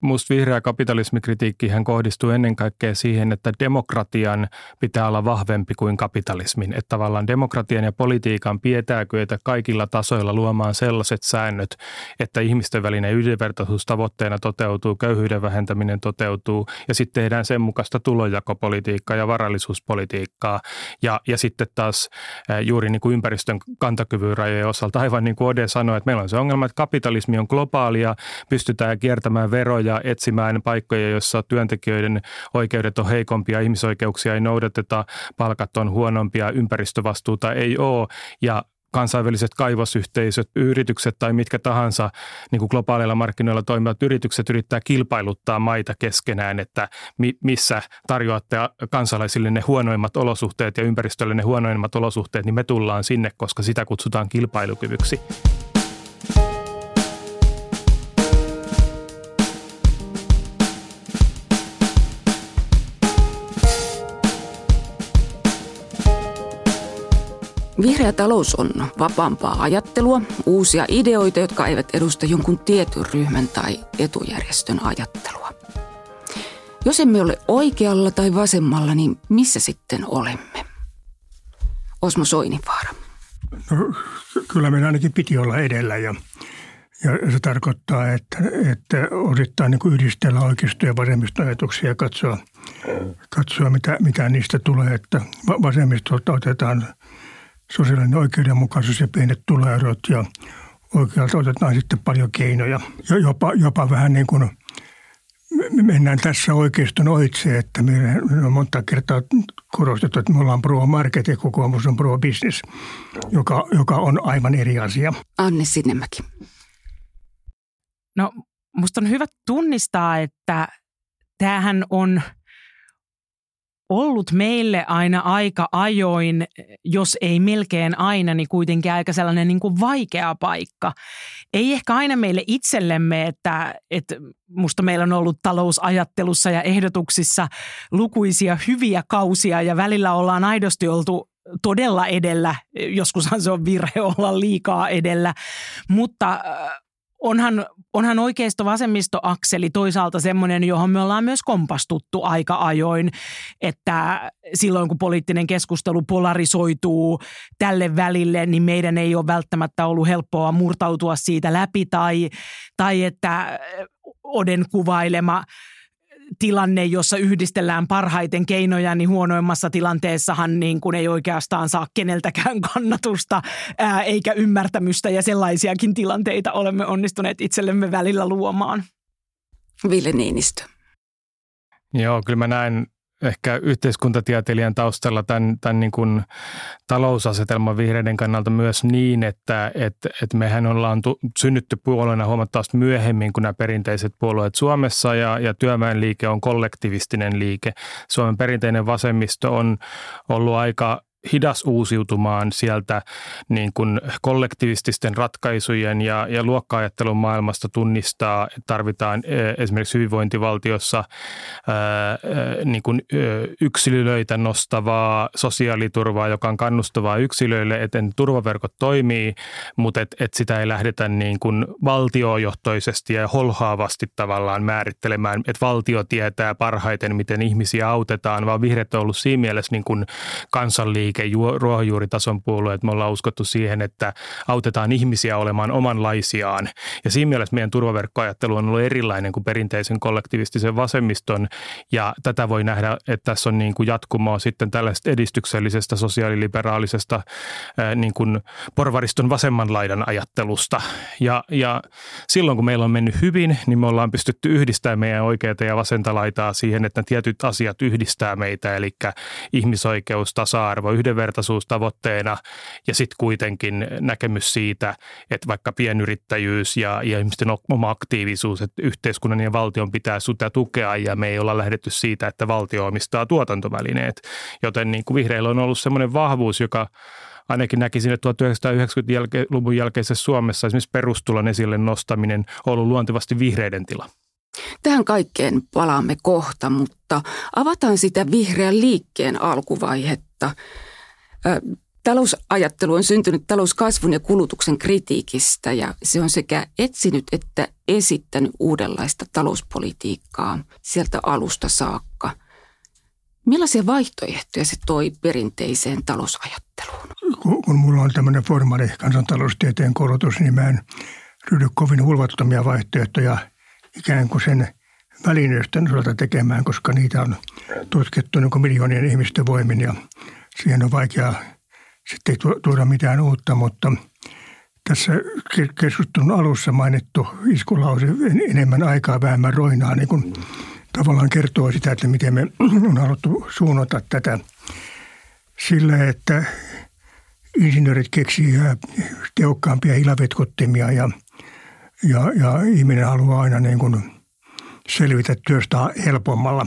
musta vihreä kapitalismikritiikki hän kohdistuu ennen kaikkea siihen, että demokratian pitää olla vahvempi kuin kapitalismin. Että tavallaan demokratian ja politiikan pitää kyetä kaikilla tasoilla luomaan sellaiset säännöt, että ihmisten välinen yhdenvertaisuus tavoitteena toteutuu, köyhyyden vähentäminen toteutuu ja sitten tehdään sen mukaista tulojakopolitiikkaa ja varallisuuspolitiikkaa. Ja, ja sitten taas juuri niin kuin ympäristön kantakyvyn rajojen osalta, aivan niin kuin Ode sanoi, että meillä on se ongelma, että kapitalismi on globaalia, pystytään kiertämään veroja, etsimään paikkoja, joissa työntekijöiden oikeudet on heikompia, ihmisoikeuksia ei noudateta, palkat on huonompia, ympäristövastuuta ei ole ja kansainväliset kaivosyhteisöt, yritykset tai mitkä tahansa niin kuin globaaleilla markkinoilla toimivat yritykset yrittää kilpailuttaa maita keskenään, että missä tarjoatte kansalaisille ne huonoimmat olosuhteet ja ympäristölle ne huonoimmat olosuhteet, niin me tullaan sinne, koska sitä kutsutaan kilpailukyvyksi. Vihreä talous on vapaampaa ajattelua, uusia ideoita, jotka eivät edusta jonkun tietyn ryhmän tai etujärjestön ajattelua. Jos emme ole oikealla tai vasemmalla, niin missä sitten olemme? Osmo Soininvaara. No, kyllä meidän ainakin piti olla edellä ja, ja se tarkoittaa, että, että osittain niin yhdistellä oikeisto- ja vasemmistoajatuksia ja katsoa, katsoa mitä, mitä niistä tulee. Että vasemmistolta otetaan – sosiaalinen oikeudenmukaisuus ja pienet tuloerot ja oikealta otetaan sitten paljon keinoja. Ja jopa, jopa vähän niin kuin me mennään tässä oikeiston oitse, että me on monta kertaa korostettu, että me ollaan pro-market ja kokoomus on pro-business, joka, joka on aivan eri asia. Anne Sinnemäki. No musta on hyvä tunnistaa, että tämähän on – ollut meille aina aika ajoin, jos ei melkein aina, niin kuitenkin aika sellainen niin kuin vaikea paikka. Ei ehkä aina meille itsellemme, että, että musta meillä on ollut talousajattelussa ja ehdotuksissa lukuisia hyviä kausia ja välillä ollaan aidosti oltu todella edellä. Joskushan se on virhe olla liikaa edellä, mutta onhan, onhan oikeisto-vasemmisto-akseli toisaalta semmoinen, johon me ollaan myös kompastuttu aika ajoin, että silloin kun poliittinen keskustelu polarisoituu tälle välille, niin meidän ei ole välttämättä ollut helppoa murtautua siitä läpi tai, tai että Oden kuvailema – tilanne, jossa yhdistellään parhaiten keinoja, niin huonoimmassa tilanteessahan niin kuin ei oikeastaan saa keneltäkään kannatusta ää, eikä ymmärtämystä ja sellaisiakin tilanteita olemme onnistuneet itsellemme välillä luomaan. Ville Niinistö. Joo, kyllä mä näen ehkä yhteiskuntatieteilijän taustalla tämän, tämän niin kuin talousasetelman vihreiden kannalta myös niin, että, että, että mehän ollaan tu, synnytty puolueena huomattavasti myöhemmin kuin nämä perinteiset puolueet Suomessa ja, ja työväenliike on kollektivistinen liike. Suomen perinteinen vasemmisto on ollut aika hidas uusiutumaan sieltä niin kuin kollektivististen ratkaisujen ja, ja luokka-ajattelun maailmasta tunnistaa, että tarvitaan esimerkiksi hyvinvointivaltiossa ää, niin kuin yksilöitä nostavaa sosiaaliturvaa, joka on kannustavaa yksilöille, että turvaverkot toimii, mutta et, et sitä ei lähdetä niin kuin valtiojohtoisesti ja holhaavasti tavallaan määrittelemään, että valtio tietää parhaiten, miten ihmisiä autetaan, vaan vihreät on ollut siinä mielessä niin kuin kansanliike liike, ruohonjuuritason puolue, että me ollaan uskottu siihen, että autetaan ihmisiä olemaan omanlaisiaan. Ja siinä mielessä meidän turvaverkkoajattelu on ollut erilainen kuin perinteisen kollektivistisen vasemmiston, ja tätä voi nähdä, että tässä on niin kuin jatkumoa sitten tällaista edistyksellisestä sosiaaliliberaalisesta niin kuin porvariston vasemman laidan ajattelusta. Ja, ja silloin kun meillä on mennyt hyvin, niin me ollaan pystytty yhdistämään meidän oikeita ja vasenta laitaa siihen, että tietyt asiat yhdistää meitä, eli ihmisoikeus, tasa-arvo, yhdenvertaisuus tavoitteena ja sitten kuitenkin näkemys siitä, että vaikka pienyrittäjyys ja, ja ihmisten oma aktiivisuus, että yhteiskunnan ja valtion pitää sitä tukea ja me ei olla lähdetty siitä, että valtio omistaa tuotantovälineet. Joten niin kuin vihreillä on ollut semmoinen vahvuus, joka ainakin näkisin, että 1990-luvun jälkeisessä Suomessa esimerkiksi perustulon esille nostaminen on ollut luontevasti vihreiden tila. Tähän kaikkeen palaamme kohta, mutta avataan sitä vihreän liikkeen alkuvaihetta. Talousajattelu on syntynyt talouskasvun ja kulutuksen kritiikistä ja se on sekä etsinyt että esittänyt uudenlaista talouspolitiikkaa sieltä alusta saakka. Millaisia vaihtoehtoja se toi perinteiseen talousajatteluun? Kun, mulla on tämmöinen formaali kansantaloustieteen koulutus, niin mä en ryhdy kovin hulvattomia vaihtoehtoja ikään kuin sen välineistön osalta tekemään, koska niitä on tutkittu niin miljoonien ihmisten voimin ja siihen on vaikea sitten tuoda mitään uutta, mutta tässä keskustelun alussa mainittu iskulause enemmän aikaa, vähemmän roinaa, niin kun tavallaan kertoo sitä, että miten me on haluttu suunnata tätä sillä, että insinöörit keksii tehokkaampia ilavetkottimia ja, ja, ja ihminen haluaa aina niin kuin selvitä työstä helpommalla,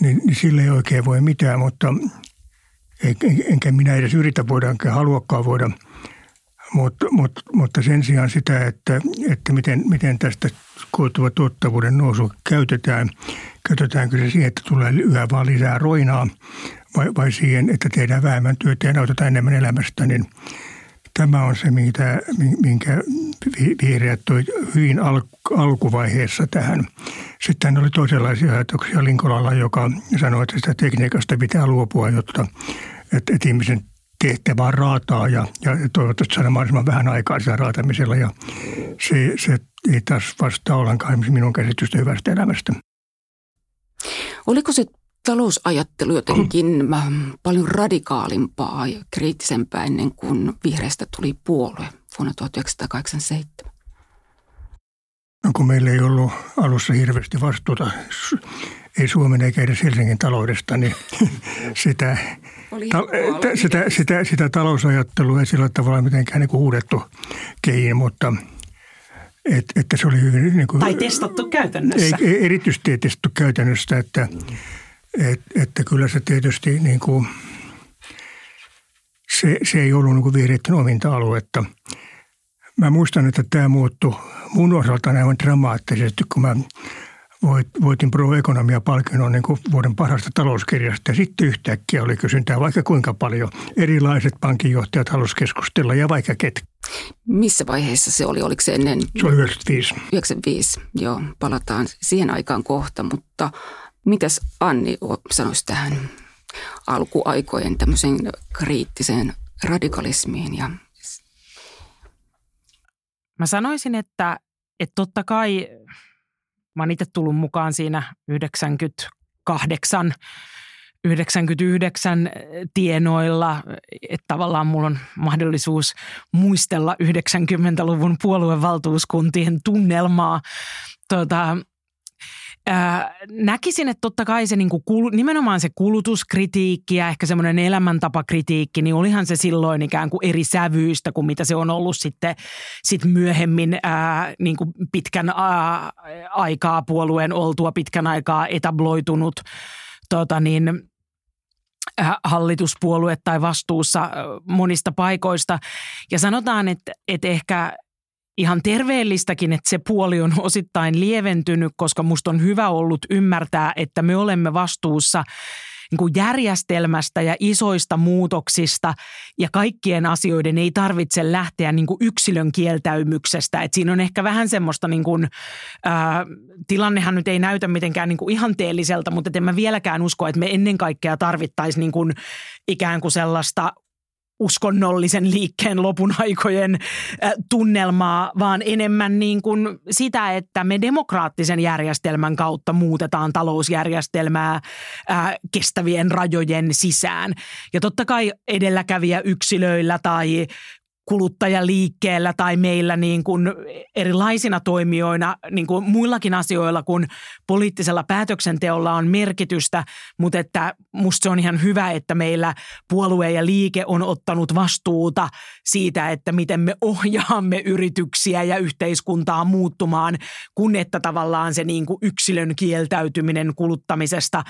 niin, niin sille ei oikein voi mitään, mutta enkä minä edes yritä voida, enkä haluakaan voida. Mutta, mutta, mutta sen sijaan sitä, että, että miten, miten tästä koituva tuottavuuden nousu käytetään. Käytetäänkö se siihen, että tulee yhä vaan lisää roinaa vai, vai siihen, että tehdään vähemmän työtä ja nautetaan enemmän elämästä, niin tämä on se, minkä, minkä vihreät toi hyvin al, alkuvaiheessa tähän. Sitten oli toisenlaisia ajatuksia Linkolalla, joka sanoi, että sitä tekniikasta pitää luopua, jotta että, että ihmisen tehtävä on raataa ja, ja toivottavasti saada mahdollisimman vähän aikaa sillä raatamisella. Ja se, se ei taas vastaa ollenkaan minun käsitystä hyvästä elämästä. Oliko se talousajattelu jotenkin paljon radikaalimpaa ja kriittisempää ennen kuin vihreästä tuli puolue vuonna 1987? No kun meillä ei ollut alussa hirveästi vastuuta, ei Suomen eikä edes Helsingin taloudesta, niin sitä, ta, sitä, sitä, sitä talousajattelua ei sillä tavalla mitenkään niin huudettu kehiin, mutta et, että se oli hyvin... Niin kuin, tai testattu käytännössä. Ei, ei erityisesti testattu käytännössä, että, et, että kyllä se tietysti niin kuin, se, se ei ollut niin kuin vihreiden ominta aluetta – Mä muistan, että tämä muuttui mun osalta aivan dramaattisesti, kun mä voitin Pro-ekonomia-palkinnon niin vuoden parhaasta talouskirjasta. Ja sitten yhtäkkiä oli kysyntää vaikka kuinka paljon. Erilaiset pankinjohtajat halusivat keskustella ja vaikka ketkä. Missä vaiheessa se oli? Oliko se ennen? Se oli 95. 95, joo. Palataan siihen aikaan kohta, mutta mitäs Anni sanoisi tähän alkuaikojen tämmöiseen kriittiseen radikalismiin ja Mä sanoisin, että, että totta kai mä oon itse tullut mukaan siinä 98 99 tienoilla, että tavallaan mulla on mahdollisuus muistella 90-luvun puoluevaltuuskuntien tunnelmaa. Tota, näkisin, että totta kai se niinku, nimenomaan se kulutuskritiikki ja ehkä semmoinen elämäntapakritiikki, niin olihan se silloin ikään kuin eri sävyistä kuin mitä se on ollut sitten sit myöhemmin ää, niinku pitkän ää, aikaa puolueen oltua, pitkän aikaa etabloitunut tota niin, hallituspuolue tai vastuussa monista paikoista. Ja sanotaan, että, että ehkä ihan terveellistäkin, että se puoli on osittain lieventynyt, koska musta on hyvä ollut ymmärtää, että me olemme vastuussa niin kuin järjestelmästä ja isoista muutoksista ja kaikkien asioiden ei tarvitse lähteä niin kuin yksilön kieltäymyksestä. Et siinä on ehkä vähän semmoista, niin kuin, ää, tilannehan nyt ei näytä mitenkään niin kuin ihanteelliselta, mutta en mä vieläkään usko, että me ennen kaikkea tarvittaisiin niin kuin ikään kuin sellaista uskonnollisen liikkeen lopun aikojen tunnelmaa, vaan enemmän niin kuin sitä, että me demokraattisen järjestelmän kautta muutetaan talousjärjestelmää kestävien rajojen sisään. Ja totta kai edelläkävijä yksilöillä tai kuluttajaliikkeellä tai meillä niin kuin erilaisina toimijoina niin kuin muillakin asioilla kuin poliittisella päätöksenteolla on merkitystä, mutta että musta se on ihan hyvä, että meillä puolue ja liike on ottanut vastuuta siitä, että miten me ohjaamme yrityksiä ja yhteiskuntaa muuttumaan, kun että tavallaan se niin kuin yksilön kieltäytyminen kuluttamisesta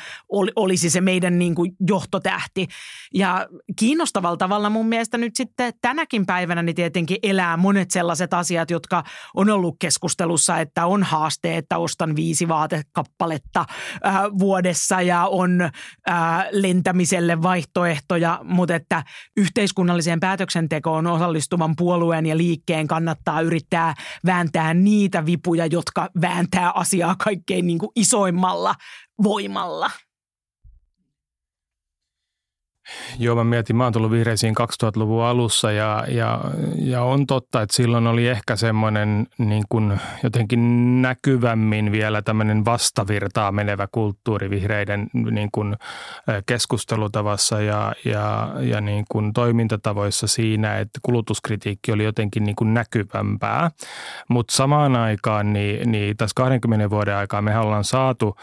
olisi se meidän niin kuin johtotähti. Ja kiinnostavalla tavalla mun mielestä nyt sitten tänäkin päivänä niin tietenkin elää monet sellaiset asiat, jotka on ollut keskustelussa, että on haaste, että ostan viisi vaatekappaletta äh, vuodessa ja on äh, lentämiselle vaihtoehtoja, mutta että yhteiskunnalliseen päätöksentekoon osallistuvan puolueen ja liikkeen kannattaa yrittää vääntää niitä vipuja, jotka vääntää asiaa kaikkein niin kuin isoimmalla voimalla. Joo, mä mietin, mä oon tullut vihreisiin 2000-luvun alussa ja, ja, ja on totta, että silloin oli ehkä semmoinen niin kuin jotenkin näkyvämmin vielä tämmöinen vastavirtaa menevä kulttuuri vihreiden niin kuin keskustelutavassa ja, ja, ja niin kuin toimintatavoissa siinä, että kulutuskritiikki oli jotenkin niin kuin näkyvämpää. Mutta samaan aikaan, niin, niin tässä 20 vuoden aikaa me ollaan saatu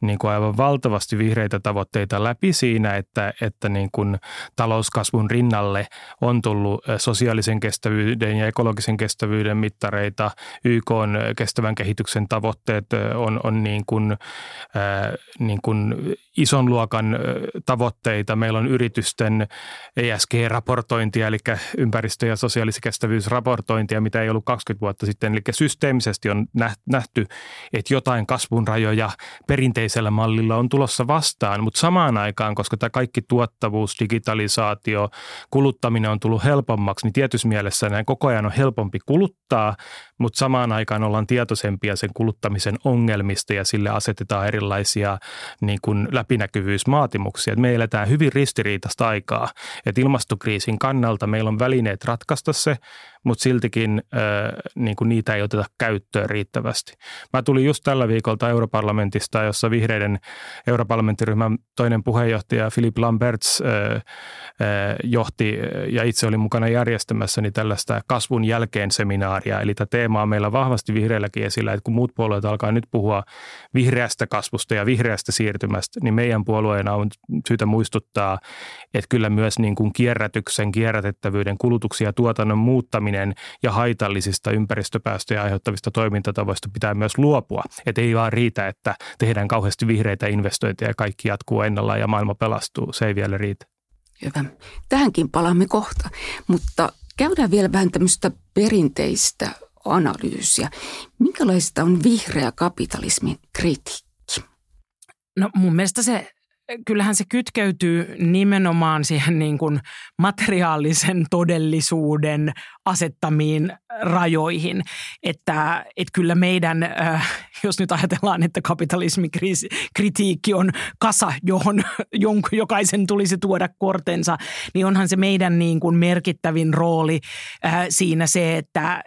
niin kuin aivan valtavasti vihreitä tavoitteita läpi siinä, että, että niin kuin talouskasvun rinnalle on tullut sosiaalisen kestävyyden ja ekologisen kestävyyden mittareita. YK on kestävän kehityksen tavoitteet on, on niin kuin, äh, niin kuin ison luokan tavoitteita. Meillä on yritysten ESG-raportointia, eli ympäristö- ja sosiaalisen kestävyysraportointia, mitä ei ollut 20 vuotta sitten. Eli systeemisesti on nähty, että jotain kasvun rajoja perinteisellä mallilla on tulossa vastaan, mutta samaan aikaan, koska tämä kaikki tuottavuus, digitalisaatio, kuluttaminen on tullut helpommaksi, niin tietyssä mielessä näin koko ajan on helpompi kuluttaa, mutta samaan aikaan ollaan tietoisempia sen kuluttamisen ongelmista ja sille asetetaan erilaisia niin kuin läpinäkyvyysvaatimuksia. Me eletään hyvin ristiriitaista aikaa, että ilmastokriisin kannalta meillä on välineet ratkaista se, mutta siltikin äh, niin kuin niitä ei oteta käyttöön riittävästi. Mä tulin just tällä viikolta Europarlamentista, jossa vihreiden europarlamenttiryhmän toinen puheenjohtaja Philip Lamberts äh, äh, johti ja itse oli mukana järjestämässä niin tällaista kasvun jälkeen seminaaria. Eli tämä teema on meillä vahvasti vihreilläkin esillä, että kun muut puolueet alkaa nyt puhua vihreästä kasvusta ja vihreästä siirtymästä, niin meidän puolueena on syytä muistuttaa, että kyllä myös niin kuin kierrätyksen, kierrätettävyyden, kulutuksia ja tuotannon muuttaminen ja haitallisista ympäristöpäästöjä aiheuttavista toimintatavoista pitää myös luopua. Että ei vaan riitä, että tehdään kauheasti vihreitä investointeja ja kaikki jatkuu ennallaan ja maailma pelastuu. Se ei vielä riitä. Hyvä. Tähänkin palaamme kohta, mutta käydään vielä vähän tämmöistä perinteistä analyysiä. Minkälaista on vihreä kapitalismin kritiikki? No mun mielestä se kyllähän se kytkeytyy nimenomaan siihen niin kuin materiaalisen todellisuuden asettamiin rajoihin. Että, että kyllä meidän, äh, jos nyt ajatellaan, että kapitalismikritiikki on kasa, johon jokaisen tulisi tuoda kortensa, niin onhan se meidän niin kuin merkittävin rooli äh, siinä se, että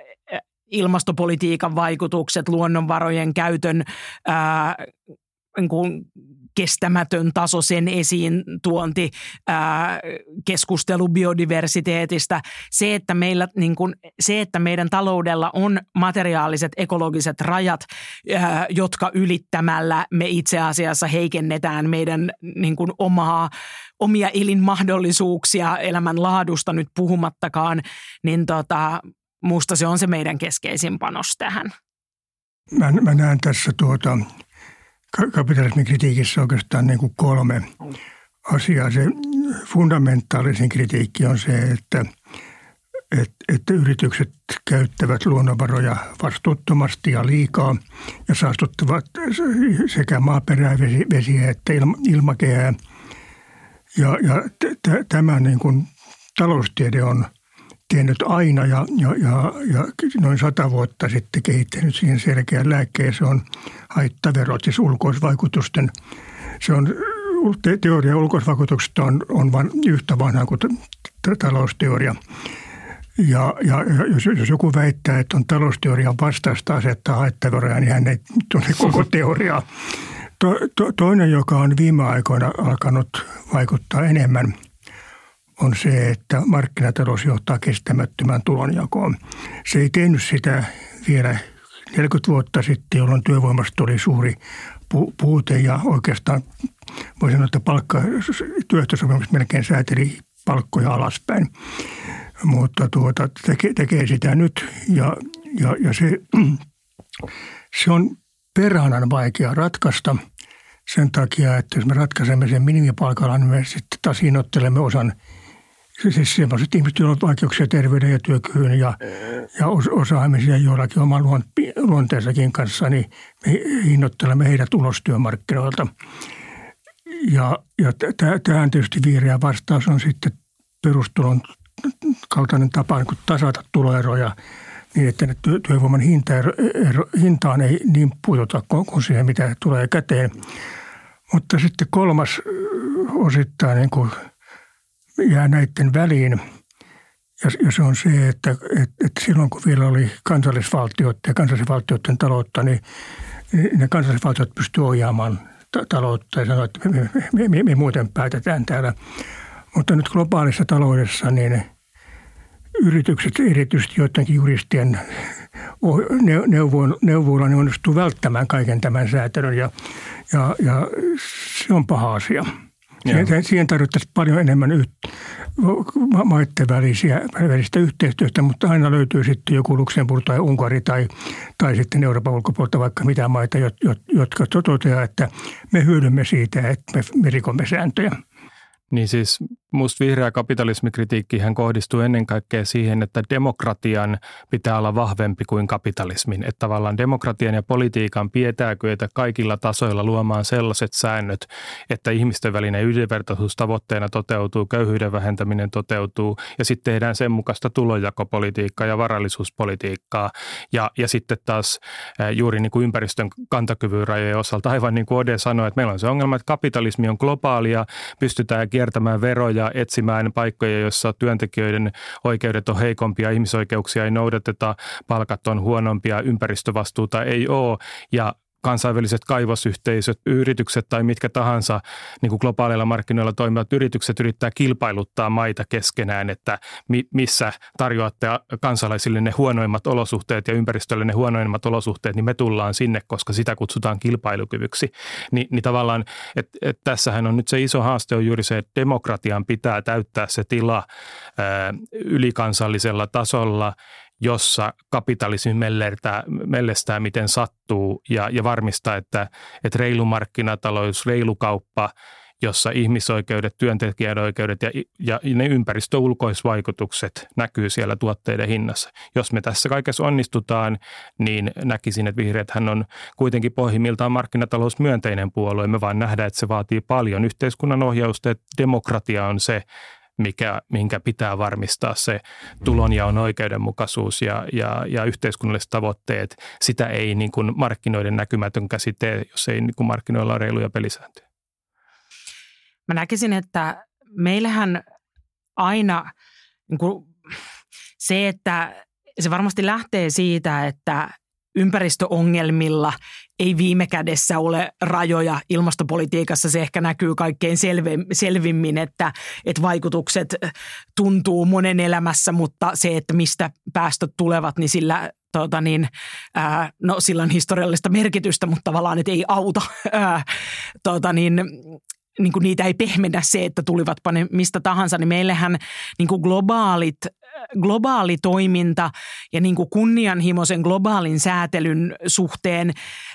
ilmastopolitiikan vaikutukset, luonnonvarojen käytön ää, niin kuin kestämätön taso, sen esiin tuonti, ää, keskustelu biodiversiteetistä. Se että, meillä, niin kun, se, että meidän taloudella on materiaaliset ekologiset rajat, ää, jotka ylittämällä me itse asiassa heikennetään meidän niin kun, omaa, omia elinmahdollisuuksia, elämänlaadusta nyt puhumattakaan, niin tota, musta se on se meidän keskeisin panos tähän. Mä, mä näen tässä tuota, kapitalismin kritiikissä oikeastaan niin kuin kolme asiaa. Se fundamentaalisin kritiikki on se, että, että, että yritykset käyttävät luonnonvaroja vastuuttomasti ja liikaa ja saastuttavat sekä maaperää, vesiä että ilmakehää. Ja, ja t- tämä niin kuin taloustiede on tehnyt aina ja, ja, ja, ja noin sata vuotta sitten kehittänyt siihen selkeän lääkkeen. Se on haittaverot, siis ulkoisvaikutusten. Se on, teoria ulkoisvaikutuksista on, on vain yhtä vanha kuin talousteoria. Ja, ja jos, jos joku väittää, että on talousteorian vastaista asettaa haittaveroja, niin hän ei tunne koko teoriaa. To, to, toinen, joka on viime aikoina alkanut vaikuttaa enemmän – on se, että markkinatalous johtaa kestämättömään tulonjakoon. Se ei tehnyt sitä vielä 40 vuotta sitten, jolloin työvoimasta oli suuri puute ja oikeastaan voi sanoa, että palkka, työehtosopimus melkein sääteli palkkoja alaspäin. Mutta tuota, tekee, tekee sitä nyt ja, ja, ja se, se on perhanan vaikea ratkaista sen takia, että jos me ratkaisemme sen minimipalkalla, niin me sitten taas osan – Siis sellaiset ihmiset, joilla on vaikeuksia terveyden ja työkyvyn ja, ja osaamisia joillakin oman luonteensakin kanssa, niin me hinnoittelemme heidät ulos työmarkkinoilta. Ja, ja tähän tietysti vihreä vastaus on sitten perustulon kaltainen tapa niin tasata tuloeroja niin, että ne työvoiman hinta, hintaan ei niin puututa kuin siihen, mitä tulee käteen. Mutta sitten kolmas osittain niin kuin jää näiden väliin – ja, ja se on se, että, että, että silloin kun vielä oli kansallisvaltiot ja kansallisvaltioiden taloutta, niin, niin ne kansallisvaltiot pystyivät ohjaamaan taloutta ja sanoivat, että me, me, me, me muuten päätetään täällä. Mutta nyt globaalissa taloudessa niin yritykset, erityisesti joidenkin juristien neuvoilla, niin onnistuu välttämään kaiken tämän säätelyn ja, ja, ja se on paha asia. Siihen, siihen tarvittaisiin paljon enemmän yht, maiden välisiä, välistä yhteistyötä, mutta aina löytyy sitten joku Luxemburg tai Unkari tai, tai sitten Euroopan ulkopuolelta vaikka mitä maita, jotka toteavat, että me hyödymme siitä, että me, me rikomme sääntöjä. Niin siis musta vihreä kapitalismikritiikki hän kohdistuu ennen kaikkea siihen, että demokratian pitää olla vahvempi kuin kapitalismin. Että tavallaan demokratian ja politiikan pitää kyetä kaikilla tasoilla luomaan sellaiset säännöt, että ihmisten välinen yhdenvertaisuus tavoitteena toteutuu, köyhyyden vähentäminen toteutuu ja sitten tehdään sen mukaista tulonjakopolitiikkaa ja varallisuuspolitiikkaa. Ja, ja sitten taas juuri niin kuin ympäristön kantakyvyn rajojen osalta, aivan niin kuin Ode sanoi, että meillä on se ongelma, että kapitalismi on globaalia, pystytään kiertämään veroja etsimään paikkoja, joissa työntekijöiden oikeudet on heikompia, ihmisoikeuksia ei noudateta, palkat on huonompia, ympäristövastuuta ei ole ja kansainväliset kaivosyhteisöt, yritykset tai mitkä tahansa niin kuin globaaleilla markkinoilla toimivat yritykset yrittää kilpailuttaa maita keskenään, että mi- missä tarjoatte kansalaisille ne huonoimmat olosuhteet ja ympäristölle ne huonoimmat olosuhteet, niin me tullaan sinne, koska sitä kutsutaan kilpailukyvyksi. Ni, niin tavallaan, että et tässähän on nyt se iso haaste on juuri se, että demokratian pitää täyttää se tila ää, ylikansallisella tasolla – jossa kapitalismi mellertää, mellestää miten sattuu ja, ja varmistaa, että, että reilu markkinatalous, reilu kauppa, jossa ihmisoikeudet, työntekijän oikeudet ja, ja ne ympäristöulkoisvaikutukset näkyy siellä tuotteiden hinnassa. Jos me tässä kaikessa onnistutaan, niin näkisin, että vihreäthän on kuitenkin pohjimmiltaan markkinatalousmyönteinen puolue. Me vaan nähdään, että se vaatii paljon yhteiskunnan ohjausta, että demokratia on se, mikä, minkä pitää varmistaa se tulonjaon oikeudenmukaisuus ja, ja, ja yhteiskunnalliset tavoitteet. Sitä ei niin kuin markkinoiden näkymätön käsite, jos ei niin kuin markkinoilla ole reiluja pelisääntöjä. Mä näkisin, että meillähän aina niin kuin se, että se varmasti lähtee siitä, että ympäristöongelmilla ei viime kädessä ole rajoja ilmastopolitiikassa. Se ehkä näkyy kaikkein selvimmin, että, että vaikutukset tuntuu monen elämässä, mutta se, että mistä päästöt tulevat, niin sillä Tuota niin, ää, no sillä on historiallista merkitystä, mutta tavallaan että ei auta ää, tuota niin, niin kuin niitä ei pehmennä se, että tulivatpa ne mistä tahansa, niin meillähän niin kuin globaalit globaali toiminta ja niin kuin kunnianhimoisen globaalin säätelyn suhteen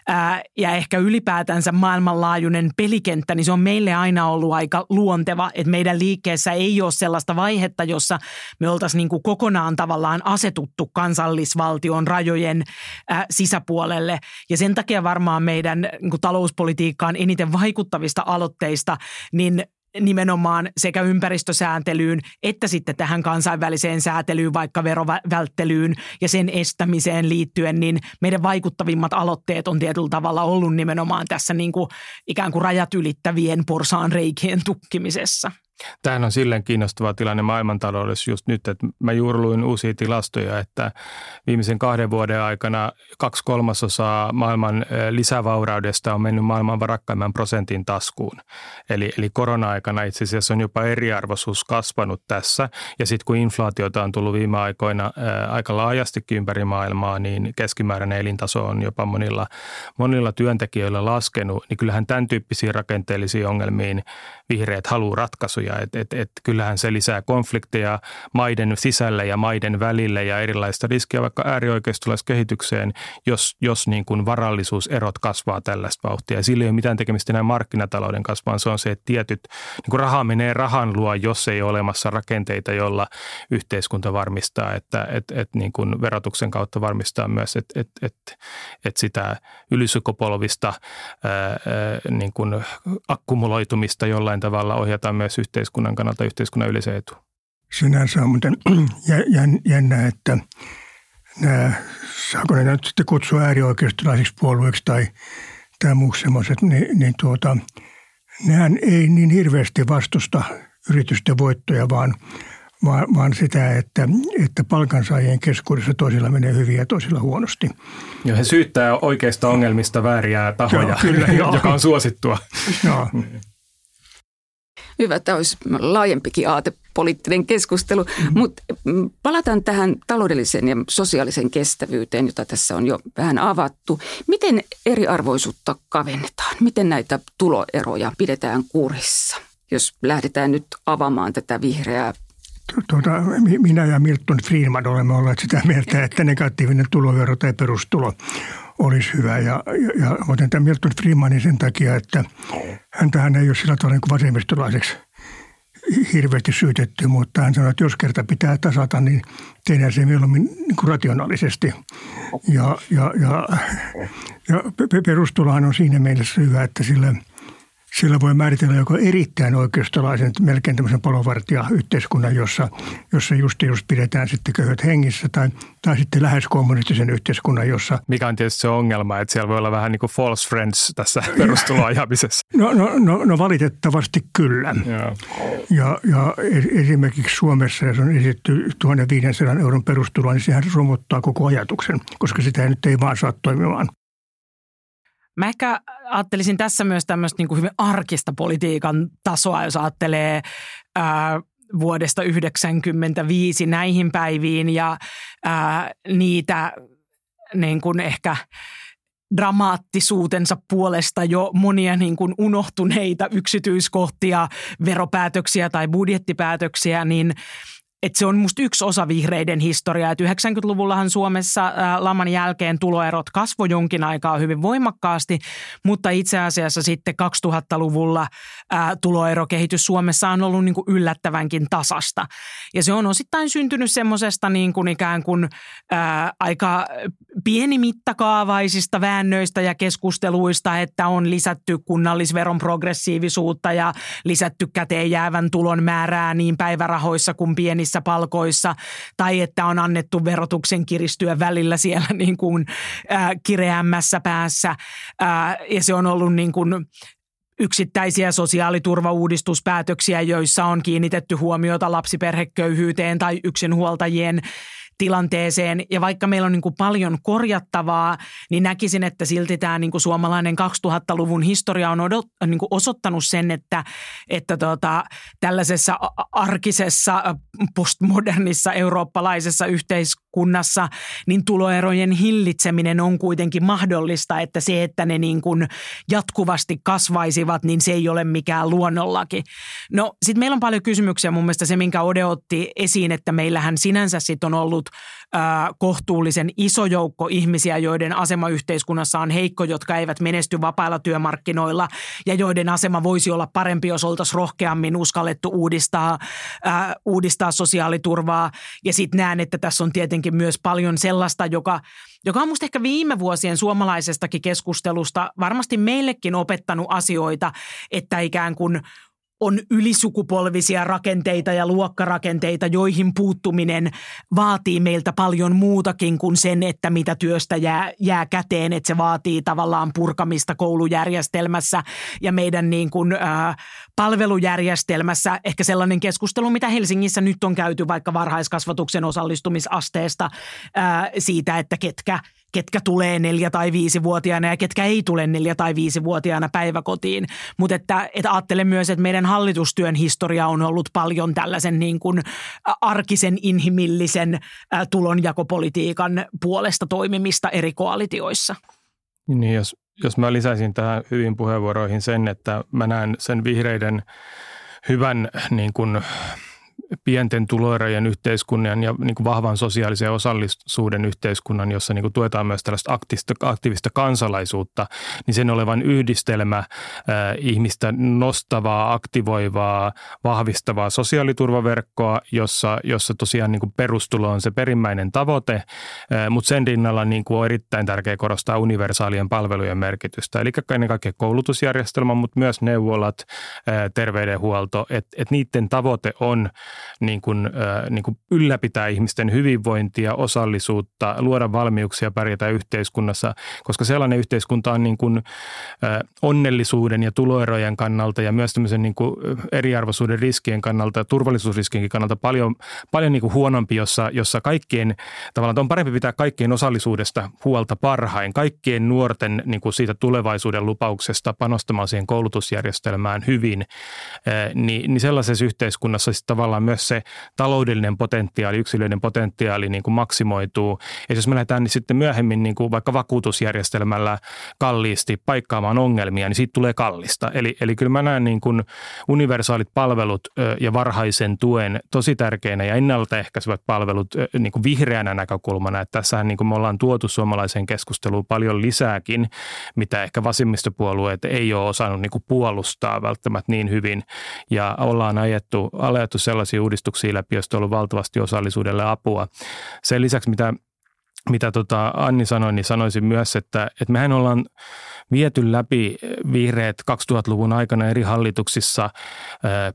ää, ja ehkä ylipäätänsä maailmanlaajuinen pelikenttä, niin se on meille aina ollut aika luonteva, että meidän liikkeessä ei ole sellaista vaihetta, jossa me oltaisiin niin kuin kokonaan tavallaan asetuttu kansallisvaltion rajojen ää, sisäpuolelle. Ja sen takia varmaan meidän niin kuin talouspolitiikkaan eniten vaikuttavista aloitteista, niin nimenomaan sekä ympäristösääntelyyn että sitten tähän kansainväliseen säätelyyn, vaikka verovälttelyyn ja sen estämiseen liittyen, niin meidän vaikuttavimmat aloitteet on tietyllä tavalla ollut nimenomaan tässä niin kuin ikään kuin rajat ylittävien porsaan reikien tukkimisessa. Tämähän on silleen kiinnostava tilanne maailmantaloudessa just nyt, että mä juuri luin uusia tilastoja, että viimeisen kahden vuoden aikana kaksi kolmasosaa maailman lisävauraudesta on mennyt maailman varakkaimman prosentin taskuun. Eli, eli korona-aikana itse asiassa on jopa eriarvoisuus kasvanut tässä. Ja sitten kun inflaatiota on tullut viime aikoina ää, aika laajastikin ympäri maailmaa, niin keskimääräinen elintaso on jopa monilla, monilla työntekijöillä laskenut. Niin kyllähän tämän tyyppisiin rakenteellisiin ongelmiin vihreät haluaa ratkaisuja historia. Et, et, et kyllähän se lisää konflikteja maiden sisällä ja maiden välillä ja erilaista riskiä vaikka äärioikeistolaiskehitykseen, jos, jos niin kuin varallisuuserot kasvaa tällaista vauhtia. Ja sillä ei ole mitään tekemistä enää markkinatalouden kanssa, vaan se on se, että tietyt niin kuin raha menee rahan luo, jos ei ole olemassa rakenteita, joilla yhteiskunta varmistaa, että et, et, niin kuin verotuksen kautta varmistaa myös, että et, et, et sitä ylisukupolvista ää, niin kuin akkumuloitumista jollain tavalla ohjataan myös yhteiskunnan kannalta yhteiskunnan yleisen etu. Sinänsä on muuten jännä, että nämä, saako ne nyt sitten kutsua äärioikeistolaisiksi puolueiksi tai, tai muuksi semmoiset, niin, niin tuota, nehän ei niin hirveästi vastusta yritysten voittoja, vaan vaan, vaan sitä, että, että palkansaajien keskuudessa toisilla menee hyvin ja toisilla huonosti. Ja he syyttää oikeista ongelmista vääriä tahoja, joo, kyllä, joo. joka on suosittua. Joo. Hyvä, tämä olisi laajempikin aate poliittinen keskustelu, mm-hmm. mutta palataan tähän taloudelliseen ja sosiaaliseen kestävyyteen, jota tässä on jo vähän avattu. Miten eriarvoisuutta kavennetaan? Miten näitä tuloeroja pidetään kurissa? Jos lähdetään nyt avaamaan tätä vihreää tuota, minä ja Milton Friedman olemme olleet sitä mieltä, että negatiivinen tulovero tai perustulo olisi hyvä. Ja, ja, ja otan tämän Milton Friedmanin sen takia, että hän ei ole sillä tavalla niin vasemmistolaiseksi hirveästi syytetty, mutta hän sanoi, että jos kerta pitää tasata, niin tehdään se mieluummin niin kuin rationaalisesti. Ja, ja, ja, ja perustulohan on siinä mielessä hyvä, että sillä – sillä voi määritellä joko erittäin oikeistolaisen, melkein tämmöisen palovartija-yhteiskunnan, jossa, jossa just, just pidetään sitten köyhät hengissä, tai, tai sitten lähes kommunistisen yhteiskunnan, jossa... Mikä on tietysti se ongelma, että siellä voi olla vähän niin kuin false friends tässä perustuloajamisessa. No, no, no, no valitettavasti kyllä. Ja, ja, ja esimerkiksi Suomessa, jos on esitetty 1500 euron perustuloa, niin sehän romuttaa koko ajatuksen, koska sitä nyt ei vaan saa toimimaan. Mä ehkä ajattelisin tässä myös tämmöistä niin kuin hyvin arkista politiikan tasoa, jos ajattelee ää, vuodesta 1995 näihin päiviin ja ää, niitä niin kuin ehkä dramaattisuutensa puolesta jo monia niin kuin unohtuneita yksityiskohtia, veropäätöksiä tai budjettipäätöksiä, niin että se on musta yksi osa vihreiden historiaa. Että 90-luvullahan Suomessa ää, laman jälkeen tuloerot kasvoi jonkin aikaa hyvin voimakkaasti, mutta itse asiassa sitten 2000-luvulla ää, tuloerokehitys Suomessa on ollut niin kuin yllättävänkin tasasta. Ja se on osittain syntynyt semmoisesta niin kuin ikään kuin ää, aika pienimittakaavaisista väännöistä ja keskusteluista, että on lisätty kunnallisveron progressiivisuutta ja lisätty käteen jäävän tulon määrää niin päivärahoissa kuin pienissä pienissä palkoissa tai että on annettu verotuksen kiristyä välillä siellä niin kuin, äh, kireämmässä päässä. Äh, ja se on ollut niin kuin yksittäisiä sosiaaliturvauudistuspäätöksiä, joissa on kiinnitetty huomiota lapsiperheköyhyyteen tai yksinhuoltajien tilanteeseen. Ja vaikka meillä on niin kuin paljon korjattavaa, niin näkisin, että silti tämä niin kuin suomalainen 2000-luvun historia on odot, niin kuin osoittanut sen, että, että tota, tällaisessa arkisessa postmodernissa eurooppalaisessa yhteiskunnassa niin tuloerojen hillitseminen on kuitenkin mahdollista, että se, että ne niin kuin jatkuvasti kasvaisivat, niin se ei ole mikään luonnollaki. No sitten meillä on paljon kysymyksiä mun mielestä se, minkä Ode otti esiin, että meillähän sinänsä sitten on ollut kohtuullisen iso joukko ihmisiä, joiden asema yhteiskunnassa on heikko, jotka eivät menesty vapailla työmarkkinoilla ja joiden asema voisi olla parempi, jos oltaisiin rohkeammin uskallettu uudistaa, ää, uudistaa sosiaaliturvaa. Ja sitten näen, että tässä on tietenkin myös paljon sellaista, joka, joka on musta ehkä viime vuosien suomalaisestakin keskustelusta varmasti meillekin opettanut asioita, että ikään kuin – on ylisukupolvisia rakenteita ja luokkarakenteita, joihin puuttuminen vaatii meiltä paljon muutakin kuin sen, että mitä työstä jää, jää käteen. Että se vaatii tavallaan purkamista koulujärjestelmässä ja meidän niin kuin, äh, palvelujärjestelmässä. Ehkä sellainen keskustelu, mitä Helsingissä nyt on käyty vaikka varhaiskasvatuksen osallistumisasteesta äh, siitä, että ketkä – ketkä tulee neljä- tai viisivuotiaana ja ketkä ei tule neljä- tai viisivuotiaana päiväkotiin. Mutta että, että ajattelen myös, että meidän hallitustyön historia on ollut paljon tällaisen niin kuin arkisen, inhimillisen tulonjakopolitiikan puolesta toimimista eri koalitioissa. Niin, jos, jos mä lisäisin tähän hyvin puheenvuoroihin sen, että mä näen sen vihreiden hyvän niin kuin, pienten tuloerojen yhteiskunnan ja niin kuin vahvan sosiaalisen osallisuuden yhteiskunnan, jossa niin kuin tuetaan myös tällaista aktiivista, aktiivista kansalaisuutta, niin sen olevan yhdistelmä äh, ihmistä nostavaa, aktivoivaa, vahvistavaa sosiaaliturvaverkkoa, jossa, jossa tosiaan niin kuin perustulo on se perimmäinen tavoite, äh, mutta sen rinnalla niin kuin on erittäin tärkeää korostaa universaalien palvelujen merkitystä. Eli ennen kaikkea koulutusjärjestelmä, mutta myös neuvolat, äh, terveydenhuolto, että et niiden tavoite on niin kuin, niin kuin ylläpitää ihmisten hyvinvointia, osallisuutta, luoda valmiuksia pärjätä yhteiskunnassa, koska sellainen yhteiskunta on niin kuin, onnellisuuden ja tuloerojen kannalta ja myös tämmöisen niin kuin eriarvoisuuden riskien kannalta ja turvallisuusriskien kannalta paljon, paljon niin kuin huonompi, jossa, jossa kaikkien tavallaan on parempi pitää kaikkien osallisuudesta huolta parhain, kaikkien nuorten niin kuin siitä tulevaisuuden lupauksesta panostamaan siihen koulutusjärjestelmään hyvin, niin, niin sellaisessa yhteiskunnassa sitten tavallaan myös se taloudellinen potentiaali, yksilöiden potentiaali niin kuin maksimoituu. Ja jos me lähdetään niin sitten myöhemmin niin kuin vaikka vakuutusjärjestelmällä kalliisti paikkaamaan ongelmia, niin siitä tulee kallista. Eli, eli kyllä mä näen niin kuin universaalit palvelut ja varhaisen tuen tosi tärkeinä ja ennaltaehkäisevät palvelut niin kuin vihreänä näkökulmana. Että tässähän niin kuin me ollaan tuotu suomalaiseen keskusteluun paljon lisääkin, mitä ehkä vasemmistopuolueet ei ole osannut niin kuin puolustaa välttämättä niin hyvin. Ja ollaan ajettu, ajettu sellaisia uudistuksia läpi, joista on ollut valtavasti osallisuudelle apua. Sen lisäksi, mitä, mitä tota Anni sanoi, niin sanoisin myös, että, että mehän ollaan – viety läpi vihreät 2000-luvun aikana eri hallituksissa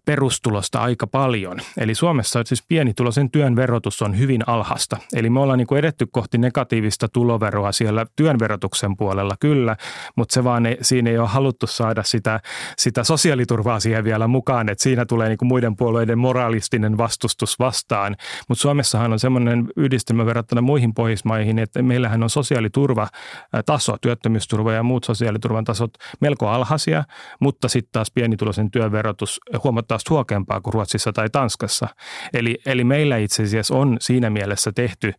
perustulosta aika paljon. Eli Suomessa siis pienituloisen työn verotus on hyvin alhasta. Eli me ollaan niin kuin edetty kohti negatiivista tuloveroa siellä työn verotuksen puolella kyllä, mutta se vaan ei, siinä ei ole haluttu saada sitä, sitä sosiaaliturvaa siihen vielä mukaan, että siinä tulee niin kuin muiden puolueiden moralistinen vastustus vastaan. Mutta Suomessahan on semmoinen yhdistelmä verrattuna muihin Pohjoismaihin, että meillähän on sosiaaliturvataso, työttömyysturva ja muut sosiaali sosiaaliturvan tasot melko alhaisia, mutta sitten taas pienituloisen työn verotus huomattavasti huokempaa kuin Ruotsissa tai Tanskassa. Eli, eli meillä itse asiassa on siinä mielessä tehty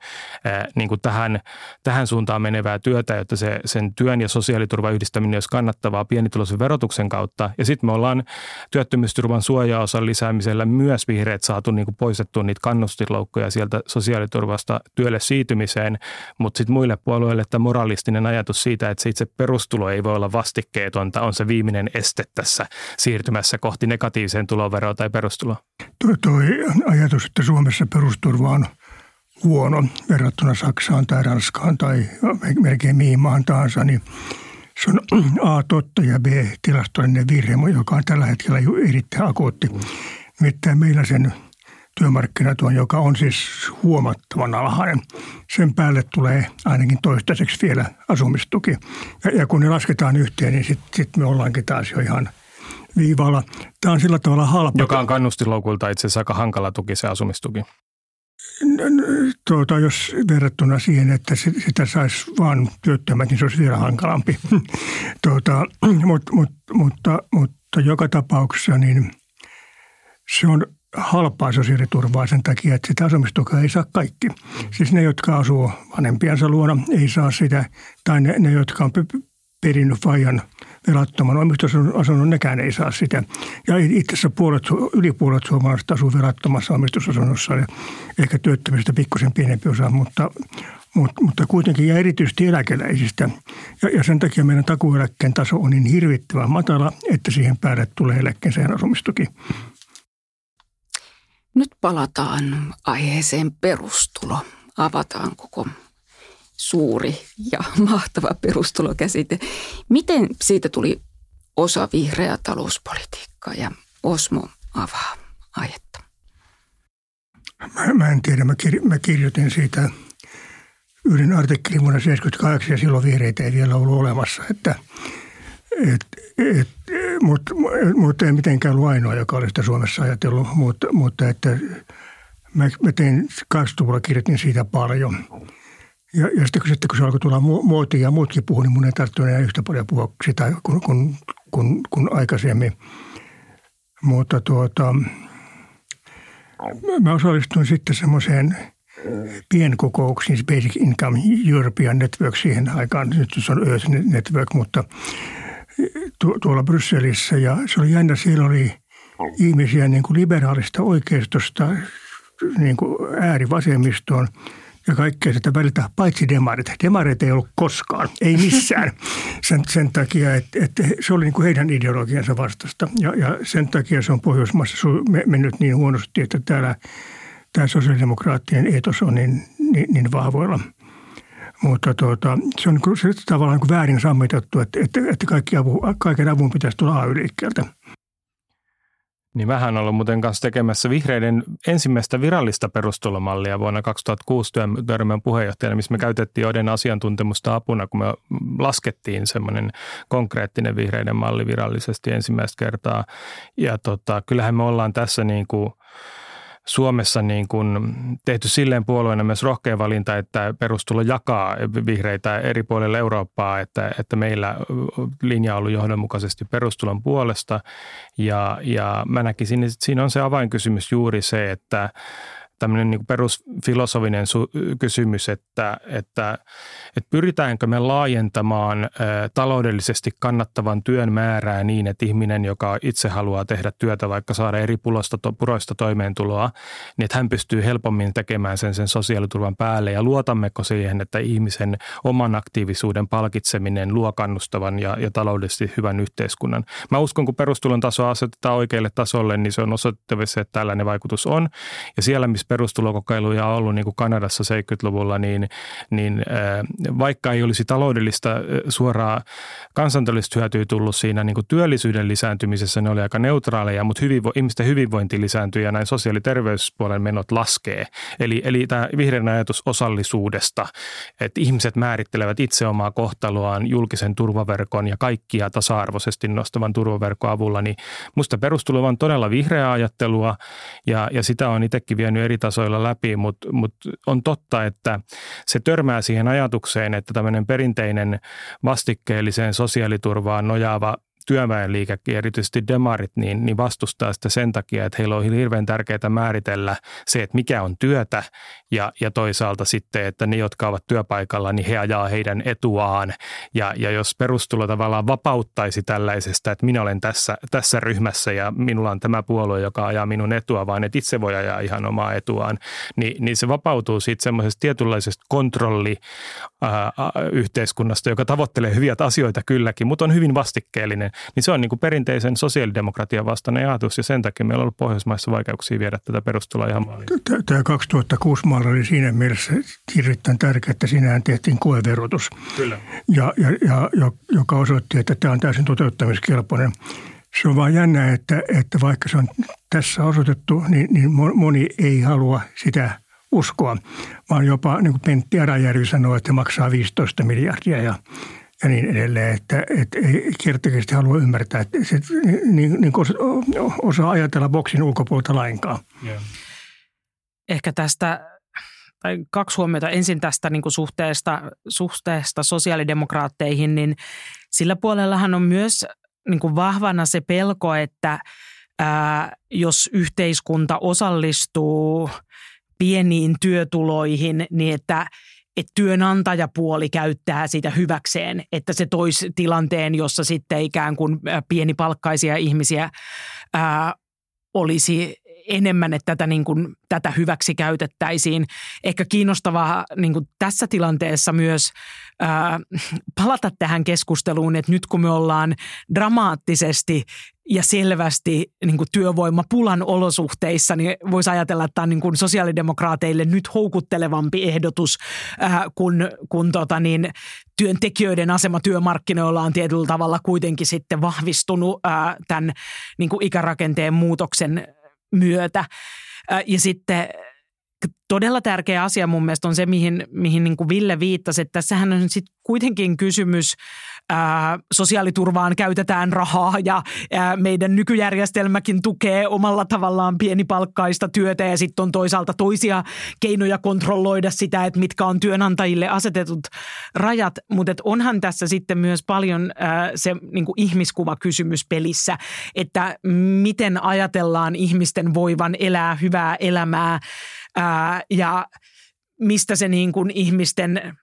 ää, niin kuin tähän, tähän suuntaan menevää työtä, jotta se, sen työn ja sosiaaliturvan yhdistäminen olisi kannattavaa pienituloisen verotuksen kautta. Ja sitten me ollaan työttömyysturvan suojaosan lisäämisellä myös vihreät saatu niin kuin poistettua niitä kannustinloukkoja sieltä sosiaaliturvasta työlle siirtymiseen, mutta sitten muille puolueille tämä moralistinen ajatus siitä, että se itse perustulo ei voi olla vastikkeetonta, on se viimeinen este tässä siirtymässä kohti negatiiviseen tuloveroa tai perustuloa? Tuo, tuo ajatus, että Suomessa perusturva on huono verrattuna Saksaan tai Ranskaan tai melkein mihin maan tahansa, niin se on A totta ja B tilastollinen virhe, joka on tällä hetkellä erittäin akuutti. Nimittäin meillä sen työmarkkinatuen, joka on siis huomattavan alhainen. Sen päälle tulee ainakin toistaiseksi vielä asumistuki. Ja, ja kun ne lasketaan yhteen, niin sitten sit me ollaankin taas jo ihan viivalla. Tämä on sillä tavalla halpa. Joka on kannustinloukulta itse asiassa aika hankala tuki se asumistuki. Tuota, jos verrattuna siihen, että sitä saisi vain työttömät, niin se olisi vielä hankalampi. tuota, mutta, mutta, mutta, mutta joka tapauksessa niin se on halpaa sosiaaliturvaa sen takia, että sitä asumistukea ei saa kaikki. Siis ne, jotka asuu vanhempiansa luona, ei saa sitä, tai ne, ne jotka on perinnyt fajan velattoman omistusasunnon, nekään ei saa sitä. Ja itse asiassa puolet, yli puolet suomalaisista asuu velattomassa omistusasunnossa, ja ehkä työttömistä pikkusen pienempi osa, mutta, mutta, mutta kuitenkin ja erityisesti eläkeläisistä. Ja, ja sen takia meidän takueläkkeen taso on niin hirvittävän matala, että siihen päälle tulee eläkkeensä asumistuki. Nyt palataan aiheeseen perustulo. Avataan koko suuri ja mahtava perustulokäsite. Miten siitä tuli osa vihreää talouspolitiikkaa ja Osmo avaa aihetta? Mä, mä en tiedä, mä, kir, mä kirjoitin siitä yhden artikkelin vuonna 1978 ja silloin vihreitä ei vielä ollut olemassa. Että, et, et, mutta mut ei mitenkään ollut ainoa, joka oli sitä Suomessa ajatellut, mutta, mutta että mä, mä tein 80-luvulla kirjoitin siitä paljon. Ja, ja sitten, sitten kun se alkoi tulla muotiin ja muutkin puhuu, niin mun ei tarvitse enää yhtä paljon puhua sitä kuin, kuin, kuin, kuin aikaisemmin. Mutta tuota, mä osallistuin sitten semmoiseen pienkokouksiin, Basic Income European Network siihen aikaan, nyt se on Earth Network, mutta tuolla Brysselissä ja se oli jännä, siellä oli ihmisiä niin kuin liberaalista oikeistosta niin kuin äärivasemmistoon ja kaikkea sitä välillä, paitsi demarit. Demarit ei ollut koskaan, ei missään. Sen, sen takia, että, että se oli niin kuin heidän ideologiansa vastasta. Ja, ja sen takia se on Pohjoismaissa mennyt niin huonosti, että täällä tämä sosiaalidemokraattien eetos on niin, niin, niin vahvoilla. Mutta tuota, se on niin se tavallaan kuin väärin sammitettu, että, että, kaikki avu, kaiken avun pitäisi tulla AY-liikkeeltä. Niin vähän ollut muuten kanssa tekemässä vihreiden ensimmäistä virallista perustulomallia vuonna 2006 työryhmän puheenjohtajana, missä me käytettiin joiden asiantuntemusta apuna, kun me laskettiin semmoinen konkreettinen vihreiden malli virallisesti ensimmäistä kertaa. Ja tota, kyllähän me ollaan tässä niin kuin – Suomessa niin kuin tehty silleen puolueena myös rohkea valinta, että perustulo jakaa vihreitä eri puolille Eurooppaa, että, että meillä linja on ollut johdonmukaisesti perustulon puolesta. Ja, ja mä näkisin, että siinä on se avainkysymys juuri se, että tämmöinen niin perusfilosofinen su- kysymys, että, että, että pyritäänkö me laajentamaan ä, taloudellisesti kannattavan työn määrää niin, että ihminen, joka itse haluaa tehdä työtä, vaikka saada eri pulosta, to, puroista toimeentuloa, niin että hän pystyy helpommin tekemään sen sen sosiaaliturvan päälle ja luotammeko siihen, että ihmisen oman aktiivisuuden palkitseminen luo kannustavan ja, ja taloudellisesti hyvän yhteiskunnan. Mä uskon, kun perustulon taso asetetaan oikealle tasolle, niin se on osoittavissa, että tällainen vaikutus on. Ja siellä, missä perustulokokeiluja on ollut niin kuin Kanadassa 70-luvulla, niin, niin vaikka ei olisi taloudellista suoraa kansantaloudellista hyötyä tullut siinä niin kuin työllisyyden lisääntymisessä, ne oli aika neutraaleja, mutta hyvinvo, ihmisten hyvinvointi lisääntyy ja näin sosiaali- ja terveyspuolen menot laskee. Eli, eli tämä vihreän ajatus osallisuudesta, että ihmiset määrittelevät itse omaa kohtaloaan julkisen turvaverkon ja kaikkia tasa-arvoisesti nostavan turvaverkon avulla, niin musta perustulo on todella vihreää ajattelua ja, ja sitä on itsekin vienyt eri tasoilla läpi, mutta, mutta on totta, että se törmää siihen ajatukseen, että tämmöinen perinteinen vastikkeelliseen sosiaaliturvaan nojaava työväenliikekin, erityisesti demarit, niin, niin vastustaa sitä sen takia, että heillä on hirveän tärkeää määritellä se, että mikä on työtä ja, ja toisaalta sitten, että ne, jotka ovat työpaikalla, niin he ajaa heidän etuaan. Ja, ja jos perustulo tavallaan vapauttaisi tällaisesta, että minä olen tässä, tässä ryhmässä ja minulla on tämä puolue, joka ajaa minun etua, vaan että itse voi ajaa ihan omaa etuaan, niin, niin se vapautuu siitä semmoisesta tietynlaisesta kontrolliyhteiskunnasta, joka tavoittelee hyviä asioita kylläkin, mutta on hyvin vastikkeellinen niin se on niin kuin perinteisen sosiaalidemokratian vastainen ajatus ja sen takia meillä on ollut Pohjoismaissa vaikeuksia viedä tätä perustuloa ihan maaliin. Tämä 2006 malli oli siinä mielessä hirvittävän tärkeä, että siinähän tehtiin koeverotus, Kyllä. Ja, ja, ja, joka osoitti, että tämä on täysin toteuttamiskelpoinen. Se on vaan jännä, että, että vaikka se on tässä osoitettu, niin, niin moni ei halua sitä uskoa, vaan jopa niin kuin Pentti Arajärvi sanoi, että maksaa 15 miljardia ja ja niin edelleen, että, että ei kertaisesti halua ymmärtää, että se niin, niin osaa ajatella boksin ulkopuolelta lainkaan. Yeah. Ehkä tästä tai kaksi huomiota. Ensin tästä niin kuin suhteesta, suhteesta sosiaalidemokraatteihin, niin sillä puolellahan on myös niin kuin vahvana se pelko, että ää, jos yhteiskunta osallistuu pieniin työtuloihin, niin että – että työnantajapuoli käyttää sitä hyväkseen, että se toisi tilanteen, jossa sitten ikään kuin pienipalkkaisia ihmisiä ää, olisi enemmän, että tätä, niin kuin, tätä hyväksi käytettäisiin. Ehkä kiinnostavaa niin kuin tässä tilanteessa myös ää, palata tähän keskusteluun, että nyt kun me ollaan dramaattisesti ja selvästi niin kuin työvoimapulan olosuhteissa, niin voisi ajatella, että tämä on niin kuin sosiaalidemokraateille nyt houkuttelevampi ehdotus, ää, kun, kun tota niin, työntekijöiden asema työmarkkinoilla on tietyllä tavalla kuitenkin sitten vahvistunut ää, tämän niin kuin ikärakenteen muutoksen myötä. Ja sitten todella tärkeä asia mun mielestä on se, mihin, mihin niin kuin Ville viittasi, että tässähän on sitten kuitenkin kysymys ää, sosiaaliturvaan käytetään rahaa ja ää, meidän nykyjärjestelmäkin tukee omalla tavallaan pienipalkkaista työtä ja sitten on toisaalta toisia keinoja kontrolloida sitä, että mitkä on työnantajille asetetut rajat, mutta onhan tässä sitten myös paljon ää, se niin ihmiskuvakysymys pelissä, että miten ajatellaan ihmisten voivan elää hyvää elämää ää, ja mistä se niin kuin ihmisten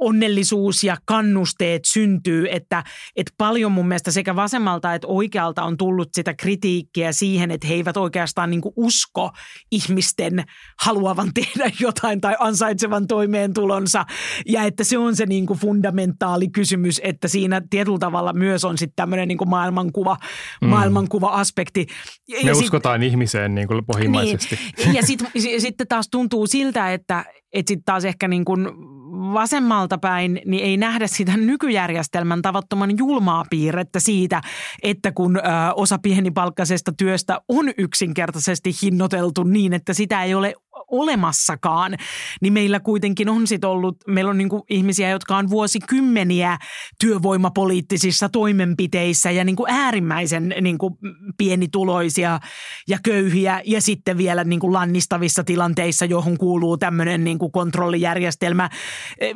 onnellisuus ja kannusteet syntyy, että, että paljon mun mielestä sekä vasemmalta että oikealta on tullut sitä kritiikkiä siihen, että he eivät oikeastaan niin usko ihmisten haluavan tehdä jotain tai ansaitsevan toimeentulonsa ja että se on se niin kuin fundamentaali kysymys, että siinä tietyllä tavalla myös on sitten tämmöinen niin maailmankuva, mm. maailmankuva-aspekti. Me ja uskotaan sit, ihmiseen niin kuin pohjimmaisesti. Niin, ja sitten sit taas tuntuu siltä, että et sitten taas ehkä niin kuin vasemmalta päin niin ei nähdä sitä nykyjärjestelmän tavattoman julmaa piirrettä siitä, että kun ö, osa pienipalkkaisesta työstä on yksinkertaisesti hinnoiteltu niin, että sitä ei ole olemassakaan, niin meillä kuitenkin on sit ollut, meillä on niin ihmisiä, jotka on vuosikymmeniä työvoimapoliittisissa toimenpiteissä ja niin kuin äärimmäisen niin kuin pienituloisia ja köyhiä ja sitten vielä niin kuin lannistavissa tilanteissa, johon kuuluu tämmöinen niin kuin kontrollijärjestelmä,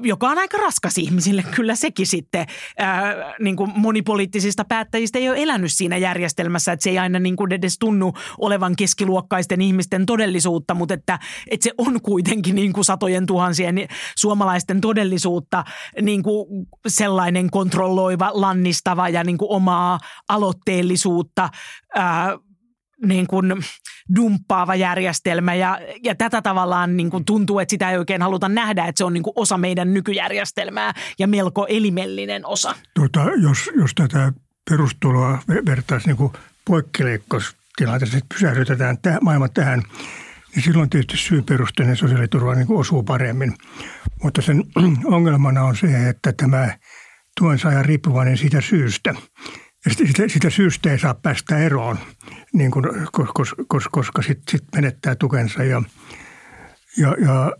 joka on aika raskas ihmisille. Kyllä sekin sitten ää, niin kuin monipoliittisista päättäjistä ei ole elänyt siinä järjestelmässä, että se ei aina niin kuin edes tunnu olevan keskiluokkaisten ihmisten todellisuutta, mutta että että se on kuitenkin niin kuin satojen tuhansien suomalaisten todellisuutta niin kuin sellainen kontrolloiva, lannistava ja niin kuin omaa aloitteellisuutta ää, niin kuin dumppaava järjestelmä ja, ja tätä tavallaan niin kuin tuntuu, että sitä ei oikein haluta nähdä, että se on niin kuin osa meidän nykyjärjestelmää ja melko elimellinen osa. Tuota, jos, jos tätä perustuloa vertaisi niin poikkileikkostilanteessa, että pysähdytetään tämä, maailman tähän niin silloin tietysti syyperusteinen sosiaaliturva niin kuin osuu paremmin. Mutta sen ongelmana on se, että tämä tuen saaja riippuvainen siitä syystä. Ja sitä, sitä syystä ei saa päästä eroon, niin kuin, koska, koska, koska sitten sit menettää tukensa. Ja, ja, ja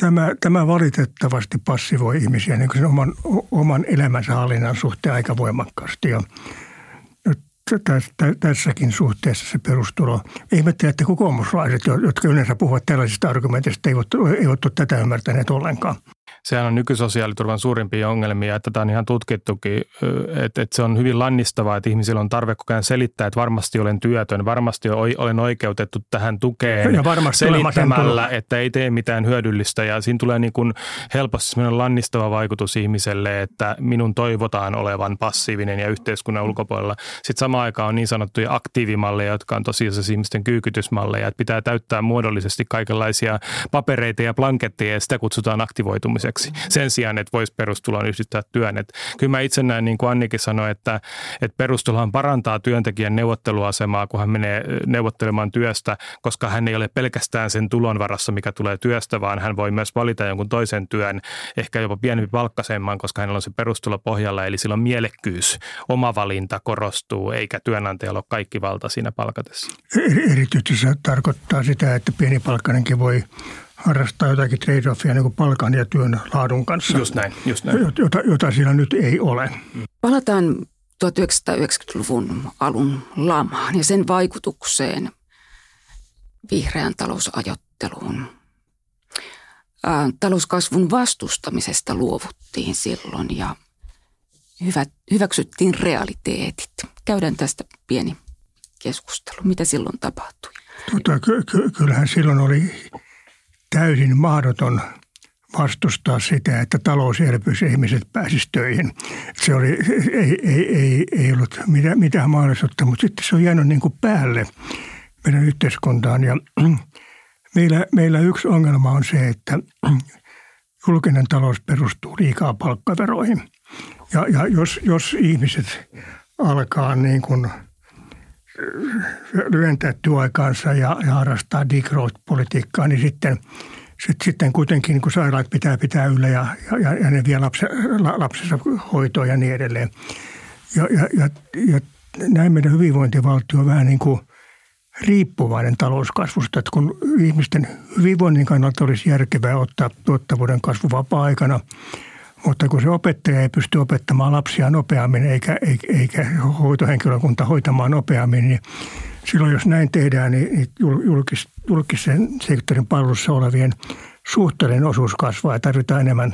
tämä, tämä valitettavasti passivoi ihmisiä niin sen oman, oman elämänsä hallinnan suhteen aika voimakkaasti. Ja tässäkin suhteessa se perustulo. Ihmettelen, että kokoomuslaiset, jotka yleensä puhuvat tällaisista argumenteista, eivät, eivät ole tätä ymmärtäneet ollenkaan sehän on nykysosiaaliturvan suurimpia ongelmia, että tämä on ihan tutkittukin, että, että se on hyvin lannistavaa, että ihmisillä on tarve koko ajan selittää, että varmasti olen työtön, varmasti olen oikeutettu tähän tukeen ja varmasti selittämällä, että ei tee mitään hyödyllistä. Ja siinä tulee niin kuin helposti sellainen lannistava vaikutus ihmiselle, että minun toivotaan olevan passiivinen ja yhteiskunnan ulkopuolella. Sitten samaan aikaan on niin sanottuja aktiivimalleja, jotka on tosiaan ihmisten kyykytysmalleja, että pitää täyttää muodollisesti kaikenlaisia papereita ja blanketteja ja sitä kutsutaan aktivoitumiseksi työksi sen sijaan, että voisi perustulon yhdistää työn. Et kyllä mä itse näen, niin kuin Annikin sanoi, että, että perustulohan parantaa työntekijän neuvotteluasemaa, kun hän menee neuvottelemaan työstä, koska hän ei ole pelkästään sen tulon varassa, mikä tulee työstä, vaan hän voi myös valita jonkun toisen työn, ehkä jopa pienempi palkkaisemman, koska hänellä on se perustulo pohjalla, eli silloin mielekkyys, oma valinta korostuu, eikä työnantajalla ole kaikki valta siinä palkatessa. Erityisesti se tarkoittaa sitä, että pienipalkkainenkin voi harrastaa jotakin trade-offia niin kuin palkan ja työn laadun kanssa. Just näin, just näin. Jota, jota siinä nyt ei ole. Palataan 1990-luvun alun lamaan ja sen vaikutukseen vihreän talousajatteluun. talouskasvun vastustamisesta luovuttiin silloin ja hyvä, hyväksyttiin realiteetit. Käydään tästä pieni keskustelu. Mitä silloin tapahtui? Tota, ky- ky- kyllähän silloin oli täysin mahdoton vastustaa sitä, että talous elpyisi ihmiset pääsisivät töihin. Se oli, ei, ei, ei, ei ollut mitään, mitään mahdollisuutta, mutta sitten se on jäänyt niin kuin päälle meidän yhteiskuntaan. Ja meillä, meillä yksi ongelma on se, että julkinen talous perustuu liikaa palkkaveroihin. Ja, ja jos, jos ihmiset alkaa niin kuin – lyhentää työaikaansa ja, ja harrastaa degrowth-politiikkaa, niin sitten, sit, sitten kuitenkin kun sairaat pitää pitää yllä ja, ja, ja ne vie lapse, lapsensa hoitoon ja niin edelleen. Ja, ja, ja, ja näin meidän hyvinvointivaltio on vähän niin kuin riippuvainen talouskasvusta, että kun ihmisten hyvinvoinnin kannalta olisi järkevää ottaa tuottavuuden kasvu vapaa-aikana – mutta kun se opettaja ei pysty opettamaan lapsia nopeammin eikä, eikä hoitohenkilökunta hoitamaan nopeammin, niin silloin jos näin tehdään, niin julkis, julkisen sektorin palvelussa olevien suhteellinen osuus kasvaa ja tarvitaan enemmän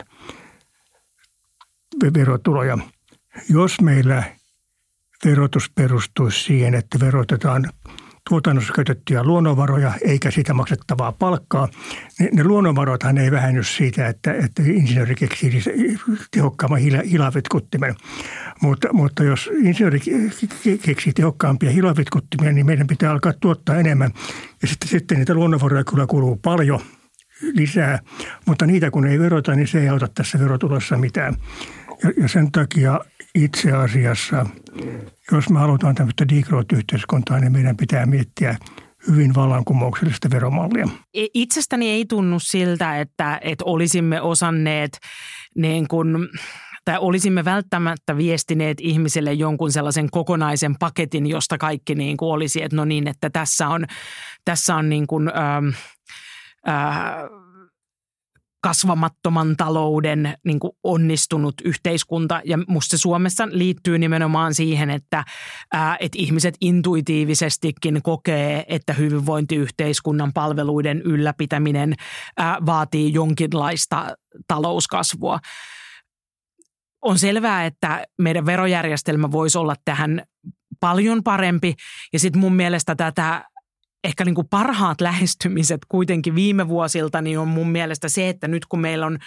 verotuloja. Jos meillä verotus perustuisi siihen, että verotetaan tuotannossa käytettyjä luonnonvaroja eikä siitä maksettavaa palkkaa. Ne, ne luonnonvarothan ei vähenny siitä, että, että insinööri keksii tehokkaamman hilavitkuttimen. Mutta, mutta jos insinööri keksii tehokkaampia hilavitkuttimia, niin meidän pitää alkaa tuottaa enemmän. Ja sitten, sitten niitä luonnonvaroja kyllä kuluu paljon lisää, mutta niitä kun ei verota, niin se ei auta tässä verotulossa mitään. Ja, ja sen takia itse asiassa, jos me halutaan tämmöistä degrowth-yhteiskuntaa, niin meidän pitää miettiä hyvin vallankumouksellista veromallia. Itsestäni ei tunnu siltä, että, että olisimme osanneet niin kuin tai olisimme välttämättä viestineet ihmiselle jonkun sellaisen kokonaisen paketin, josta kaikki niin kuin olisi, että no niin, että tässä on, tässä on niin kuin, ähm, äh, kasvamattoman talouden niin kuin onnistunut yhteiskunta. Ja musta se Suomessa liittyy nimenomaan siihen, että, ää, että ihmiset intuitiivisestikin kokee, että hyvinvointiyhteiskunnan palveluiden ylläpitäminen ää, vaatii jonkinlaista talouskasvua. On selvää, että meidän verojärjestelmä voisi olla tähän paljon parempi. Ja sitten mun mielestä tätä ehkä niin kuin parhaat lähestymiset kuitenkin viime vuosilta niin on mun mielestä se, että nyt kun meillä on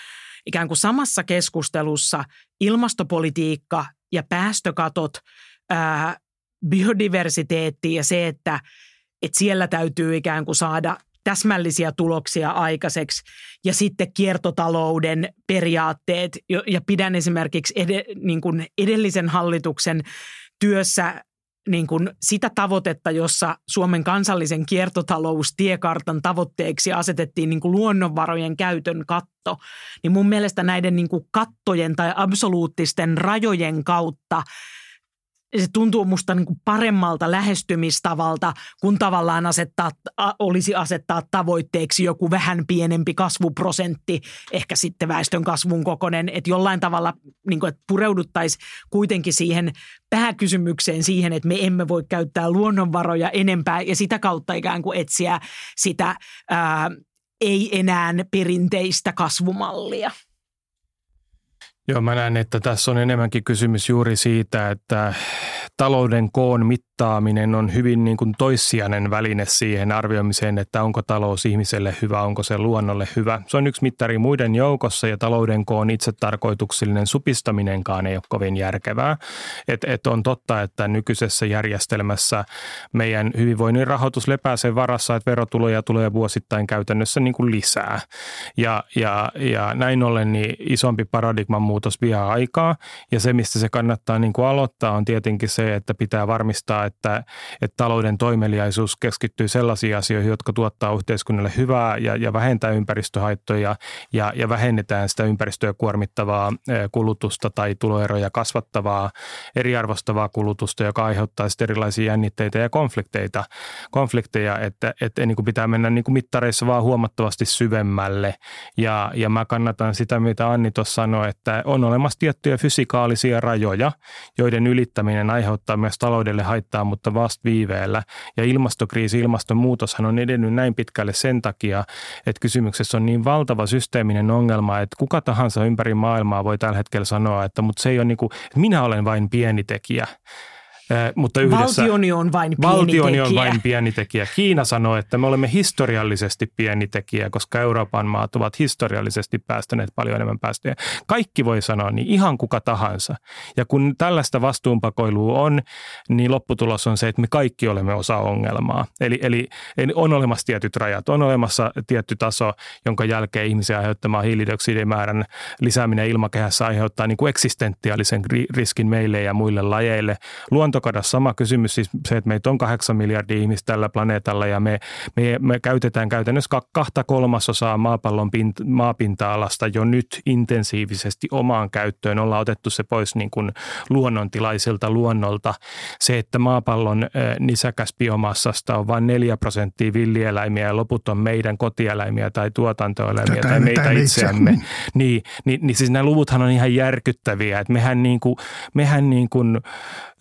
ikään kuin samassa keskustelussa ilmastopolitiikka ja päästökatot, ää, biodiversiteetti ja se, että, että siellä täytyy ikään kuin saada täsmällisiä tuloksia aikaiseksi ja sitten kiertotalouden periaatteet. Ja pidän esimerkiksi ed, niin kuin edellisen hallituksen työssä niin kuin sitä tavoitetta, jossa Suomen kansallisen kiertotaloustiekartan tavoitteeksi asetettiin niin kuin luonnonvarojen käytön katto, niin mun mielestä näiden niin kuin kattojen tai absoluuttisten rajojen kautta se tuntuu musta niin kuin paremmalta lähestymistavalta, kun tavallaan asettaa, olisi asettaa tavoitteeksi joku vähän pienempi kasvuprosentti, ehkä sitten väestön kasvun kokoinen, että jollain tavalla niin kuin, että pureuduttaisiin kuitenkin siihen pääkysymykseen siihen, että me emme voi käyttää luonnonvaroja enempää ja sitä kautta ikään kuin etsiä sitä ää, ei enää perinteistä kasvumallia. Joo, mä näen, että tässä on enemmänkin kysymys juuri siitä, että talouden koon mittaaminen on hyvin niin kuin toissijainen väline siihen arvioimiseen, että onko talous ihmiselle hyvä, onko se luonnolle hyvä. Se on yksi mittari muiden joukossa ja talouden koon itsetarkoituksellinen supistaminenkaan ei ole kovin järkevää. Et, et on totta, että nykyisessä järjestelmässä meidän hyvinvoinnin rahoitus lepää sen varassa, että verotuloja tulee vuosittain käytännössä niin kuin lisää. Ja, ja, ja näin ollen niin isompi paradigman muutos vie aikaa ja se, mistä se kannattaa niin kuin aloittaa on tietenkin se, että pitää varmistaa, että, että talouden toimeliaisuus keskittyy sellaisiin asioihin, jotka tuottaa yhteiskunnalle hyvää ja, ja vähentää ympäristöhaittoja ja, ja vähennetään sitä ympäristöä kuormittavaa kulutusta tai tuloeroja kasvattavaa, eriarvostavaa kulutusta, joka aiheuttaa sitten erilaisia jännitteitä ja konflikteita, konflikteja että, että niin kuin pitää mennä niin kuin mittareissa vaan huomattavasti syvemmälle. Ja, ja mä kannatan sitä, mitä Anni tuossa sanoi, että on olemassa tiettyjä fysikaalisia rajoja, joiden ylittäminen aiheuttaa myös taloudelle haittaa, mutta vasta viiveellä. Ja ilmastokriisi, ilmastonmuutoshan on edennyt näin pitkälle sen takia, että kysymyksessä on niin valtava systeeminen ongelma, että kuka tahansa ympäri maailmaa voi tällä hetkellä sanoa, että mutta se ei ole niin kuin, että minä olen vain pieni tekijä. Mutta yhdessä, valtioni on vain pieni valtioni tekijä. on vain pieni tekijä. Kiina sanoo, että me olemme historiallisesti pieni tekijä, koska Euroopan maat ovat historiallisesti päästäneet paljon enemmän päästöjä. Kaikki voi sanoa niin, ihan kuka tahansa. Ja kun tällaista vastuunpakoilua on, niin lopputulos on se, että me kaikki olemme osa ongelmaa. Eli, eli on olemassa tietyt rajat, on olemassa tietty taso, jonka jälkeen ihmisen aiheuttamaa hiilidioksidimäärän lisääminen ilmakehässä aiheuttaa niin kuin eksistentiaalisen riskin meille ja muille lajeille. Luonto luontokadossa sama kysymys, siis se, että meitä on kahdeksan miljardia ihmistä tällä planeetalla ja me, me, me käytetään käytännössä kahta kolmasosaa maapallon pint, maapinta-alasta jo nyt intensiivisesti omaan käyttöön. Ollaan otettu se pois niin kuin luonnontilaiselta luonnolta. Se, että maapallon nisäkäs biomassasta on vain 4 prosenttia villieläimiä ja loput on meidän kotieläimiä tai tuotantoeläimiä Tätä tai meitä itseämme. Niin, niin, niin siis nämä luvuthan on ihan järkyttäviä, että mehän, niin kuin, mehän niin kuin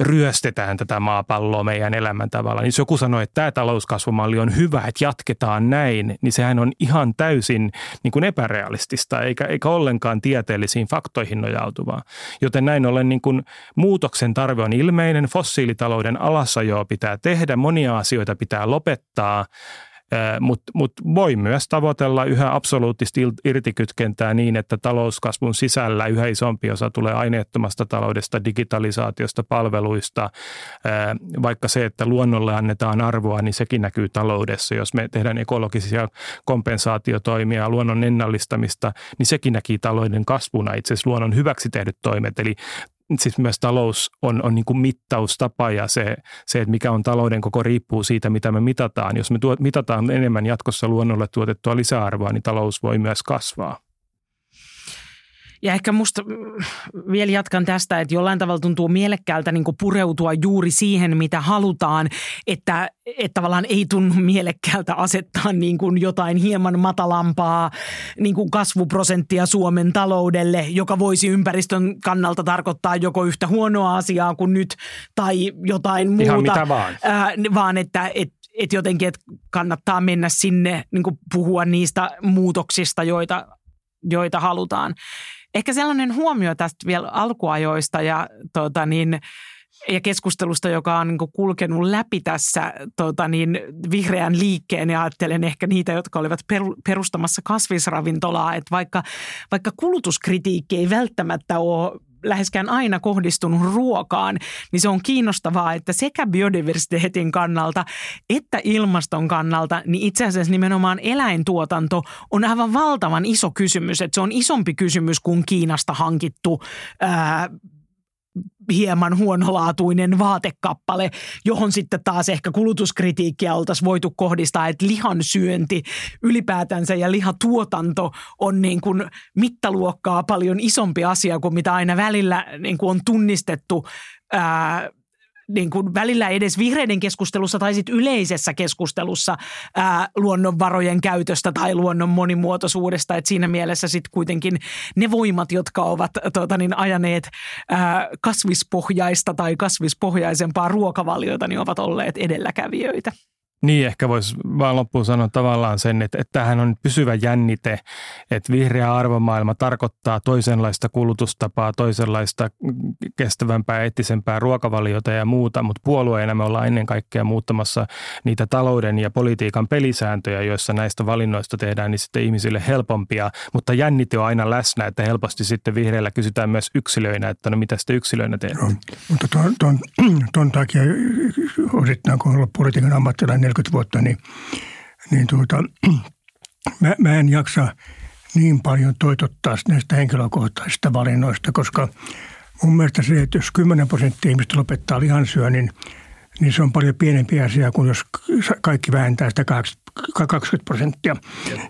ryöstä kiristetään tätä maapalloa meidän elämäntavalla. Niin jos joku sanoo, että tämä talouskasvumalli on hyvä, että jatketaan näin, niin sehän on ihan täysin niin kuin epärealistista eikä, eikä ollenkaan tieteellisiin faktoihin nojautuvaa. Joten näin ollen niin kuin muutoksen tarve on ilmeinen, fossiilitalouden alasajoa pitää tehdä, monia asioita pitää lopettaa – mutta mut voi myös tavoitella yhä absoluuttisesti irtikytkentää niin, että talouskasvun sisällä yhä isompi osa tulee aineettomasta taloudesta, digitalisaatiosta, palveluista. Vaikka se, että luonnolle annetaan arvoa, niin sekin näkyy taloudessa. Jos me tehdään ekologisia kompensaatiotoimia, luonnon ennallistamista, niin sekin näkyy talouden kasvuna, itse asiassa luonnon hyväksi tehdyt toimet. Eli siis myös talous on, on niin kuin mittaustapa ja se, se, että mikä on talouden koko riippuu siitä, mitä me mitataan. Jos me tuot, mitataan enemmän jatkossa luonnolle tuotettua lisäarvoa, niin talous voi myös kasvaa. Ja ehkä musta mm, vielä jatkan tästä, että jollain tavalla tuntuu mielekkäältä niin pureutua juuri siihen, mitä halutaan, että, että tavallaan ei tunnu mielekkäältä asettaa niin kuin jotain hieman matalampaa niin kuin kasvuprosenttia Suomen taloudelle, joka voisi ympäristön kannalta tarkoittaa joko yhtä huonoa asiaa kuin nyt tai jotain muuta. Ihan mitä vaan. Ää, vaan että, että että jotenkin että kannattaa mennä sinne niin puhua niistä muutoksista, joita, joita halutaan. Ehkä sellainen huomio tästä vielä alkuajoista ja, tota niin, ja keskustelusta, joka on niin kulkenut läpi tässä tota niin, vihreän liikkeen ja ajattelen ehkä niitä, jotka olivat perustamassa kasvisravintolaa, että vaikka, vaikka kulutuskritiikki ei välttämättä ole läheskään aina kohdistunut ruokaan, niin se on kiinnostavaa, että sekä biodiversiteetin kannalta että ilmaston kannalta, niin itse asiassa nimenomaan eläintuotanto on aivan valtavan iso kysymys. Että se on isompi kysymys kuin Kiinasta hankittu ää, hieman huonolaatuinen vaatekappale, johon sitten taas ehkä kulutuskritiikkiä oltaisiin voitu kohdistaa, että lihan syönti ylipäätänsä ja lihatuotanto on niin kuin mittaluokkaa paljon isompi asia kuin mitä aina välillä niin kuin on tunnistettu ää, niin kuin välillä edes vihreiden keskustelussa tai sitten yleisessä keskustelussa ää, luonnonvarojen käytöstä tai luonnon monimuotoisuudesta. Et siinä mielessä sitten kuitenkin ne voimat, jotka ovat tuota, niin ajaneet ää, kasvispohjaista tai kasvispohjaisempaa ruokavaliota, niin ovat olleet edelläkävijöitä. Niin, ehkä voisi vaan loppuun sanoa tavallaan sen, että, että tämähän on pysyvä jännite, että vihreä arvomaailma tarkoittaa toisenlaista kulutustapaa, toisenlaista kestävämpää, eettisempää ruokavaliota ja muuta, mutta puolueena me ollaan ennen kaikkea muuttamassa niitä talouden ja politiikan pelisääntöjä, joissa näistä valinnoista tehdään niin sitten ihmisille helpompia, mutta jännite on aina läsnä, että helposti sitten vihreällä kysytään myös yksilöinä, että no mitä sitten yksilöinä tehdään. No, mutta ton, ton, takia osittain, kun on ollut politiikan ammattilainen 40 vuotta, niin, niin tuota, mä, mä en jaksa niin paljon toitottaa näistä henkilökohtaisista valinnoista, koska mun mielestä se, että jos 10 prosenttia ihmistä lopettaa lihansyönnin, niin se on paljon pienempi asia kuin jos kaikki vähentää sitä 20 prosenttia.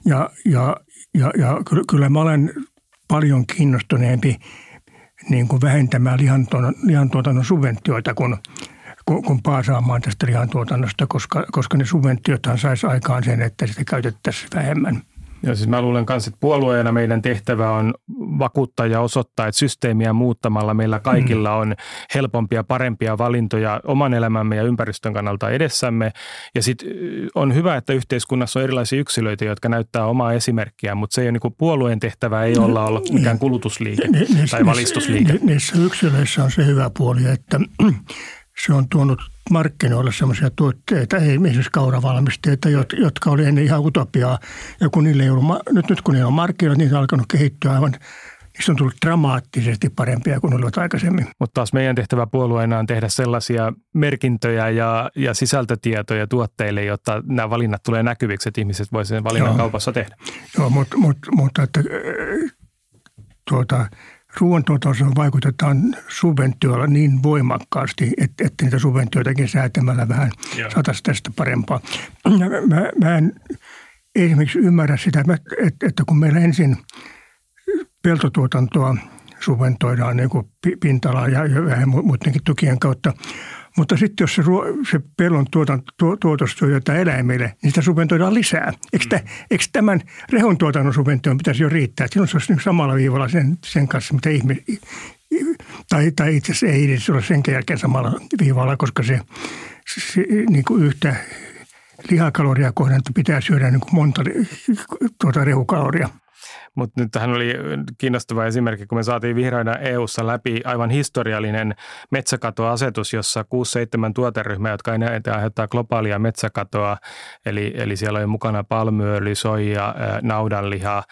Ja, ja, ja, ja kyllä mä olen paljon kiinnostuneempi niin kuin vähentämään lihantuotannon, lihantuotannon subventioita kuin kun, paasaamaan tästä lihantuotannosta, koska, koska ne subventiothan saisi aikaan sen, että sitä käytettäisiin vähemmän. Joo, siis mä luulen myös, että puolueena meidän tehtävä on vakuuttaa ja osoittaa, että systeemiä muuttamalla meillä kaikilla mm. on helpompia, parempia valintoja oman elämämme ja ympäristön kannalta edessämme. Ja sitten on hyvä, että yhteiskunnassa on erilaisia yksilöitä, jotka näyttää omaa esimerkkiä, mutta se ei ole niin puolueen tehtävä ei olla olla mikään kulutusliike tai valistusliike. Niissä yksilöissä on se hyvä puoli, että se on tuonut markkinoille sellaisia tuotteita, ei esimerkiksi kauravalmisteita, jotka oli ennen ihan utopiaa. Ja kun niille ei ollut, nyt, nyt kun niillä on markkinoilla, niitä on alkanut kehittyä aivan niistä on tullut dramaattisesti parempia kuin olivat aikaisemmin. Mutta taas meidän tehtävä puolueena on tehdä sellaisia merkintöjä ja, ja sisältötietoja tuotteille, jotta nämä valinnat tulee näkyviksi, että ihmiset voisivat sen valinnan Joo. kaupassa tehdä. Joo, mutta, mutta, mutta että, tuota, ruoantuotantoon vaikutetaan subventioilla niin voimakkaasti, että, että niitä subventioitakin säätämällä vähän saataisiin tästä parempaa. Mä, mä en esimerkiksi ymmärrä sitä, että, että kun meillä ensin peltotuotantoa subventoidaan niin kuin pinta ja vähän muidenkin tukien kautta, mutta sitten jos se, ruo, se pellon tuotan, tuo, tuotos tuo jotain eläimille, niin sitä subventoidaan lisää. Eikö, mm. eikö tämän rehun tuotannon subvention pitäisi jo riittää? Silloin se olisi niin samalla viivalla sen, sen kanssa, mitä ihme, tai, tai itse asiassa ei edes ole sen jälkeen samalla viivalla, koska se, se niin kuin yhtä lihakaloria kohden pitää syödä niin kuin monta tuota rehukaloria. Mutta nyt tähän oli kiinnostava esimerkki, kun me saatiin vihreänä EU-ssa läpi aivan historiallinen metsäkatoasetus, jossa 6-7 tuoteryhmää, jotka enää aiheuttaa globaalia metsäkatoa, eli, eli siellä on mukana palmyöljy, soija, naudanliha,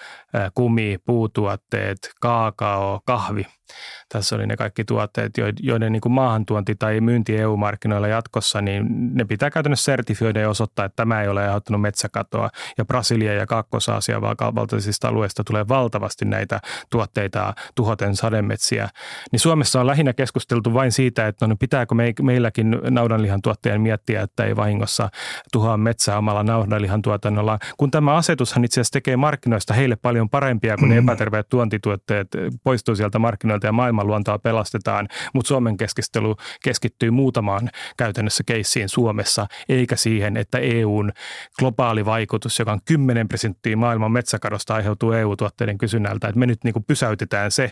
kumi, puutuotteet, kaakao, kahvi – tässä oli ne kaikki tuotteet, joiden niin kuin maahantuonti tai myynti EU-markkinoilla jatkossa, niin ne pitää käytännössä sertifioida ja osoittaa, että tämä ei ole aiheuttanut metsäkatoa. Ja Brasilia ja Kaakkois-Aasia valtaisista alueista tulee valtavasti näitä tuotteita tuhoten sademetsiä. Niin Suomessa on lähinnä keskusteltu vain siitä, että no pitääkö me, meilläkin naudanlihan tuotteen miettiä, että ei vahingossa tuhoa metsää omalla naudanlihan tuotannolla. Kun tämä asetushan itse asiassa tekee markkinoista heille paljon parempia, kun ne mm. epäterveet tuontituotteet poistuu sieltä markkinoilta markkinoilta ja maailmanluontoa pelastetaan, mutta Suomen keskustelu keskittyy muutamaan käytännössä keissiin Suomessa, eikä siihen, että EUn globaali vaikutus, joka on 10 prosenttia maailman metsäkadosta aiheutuu EU-tuotteiden kysynnältä, että me nyt niin kuin pysäytetään se,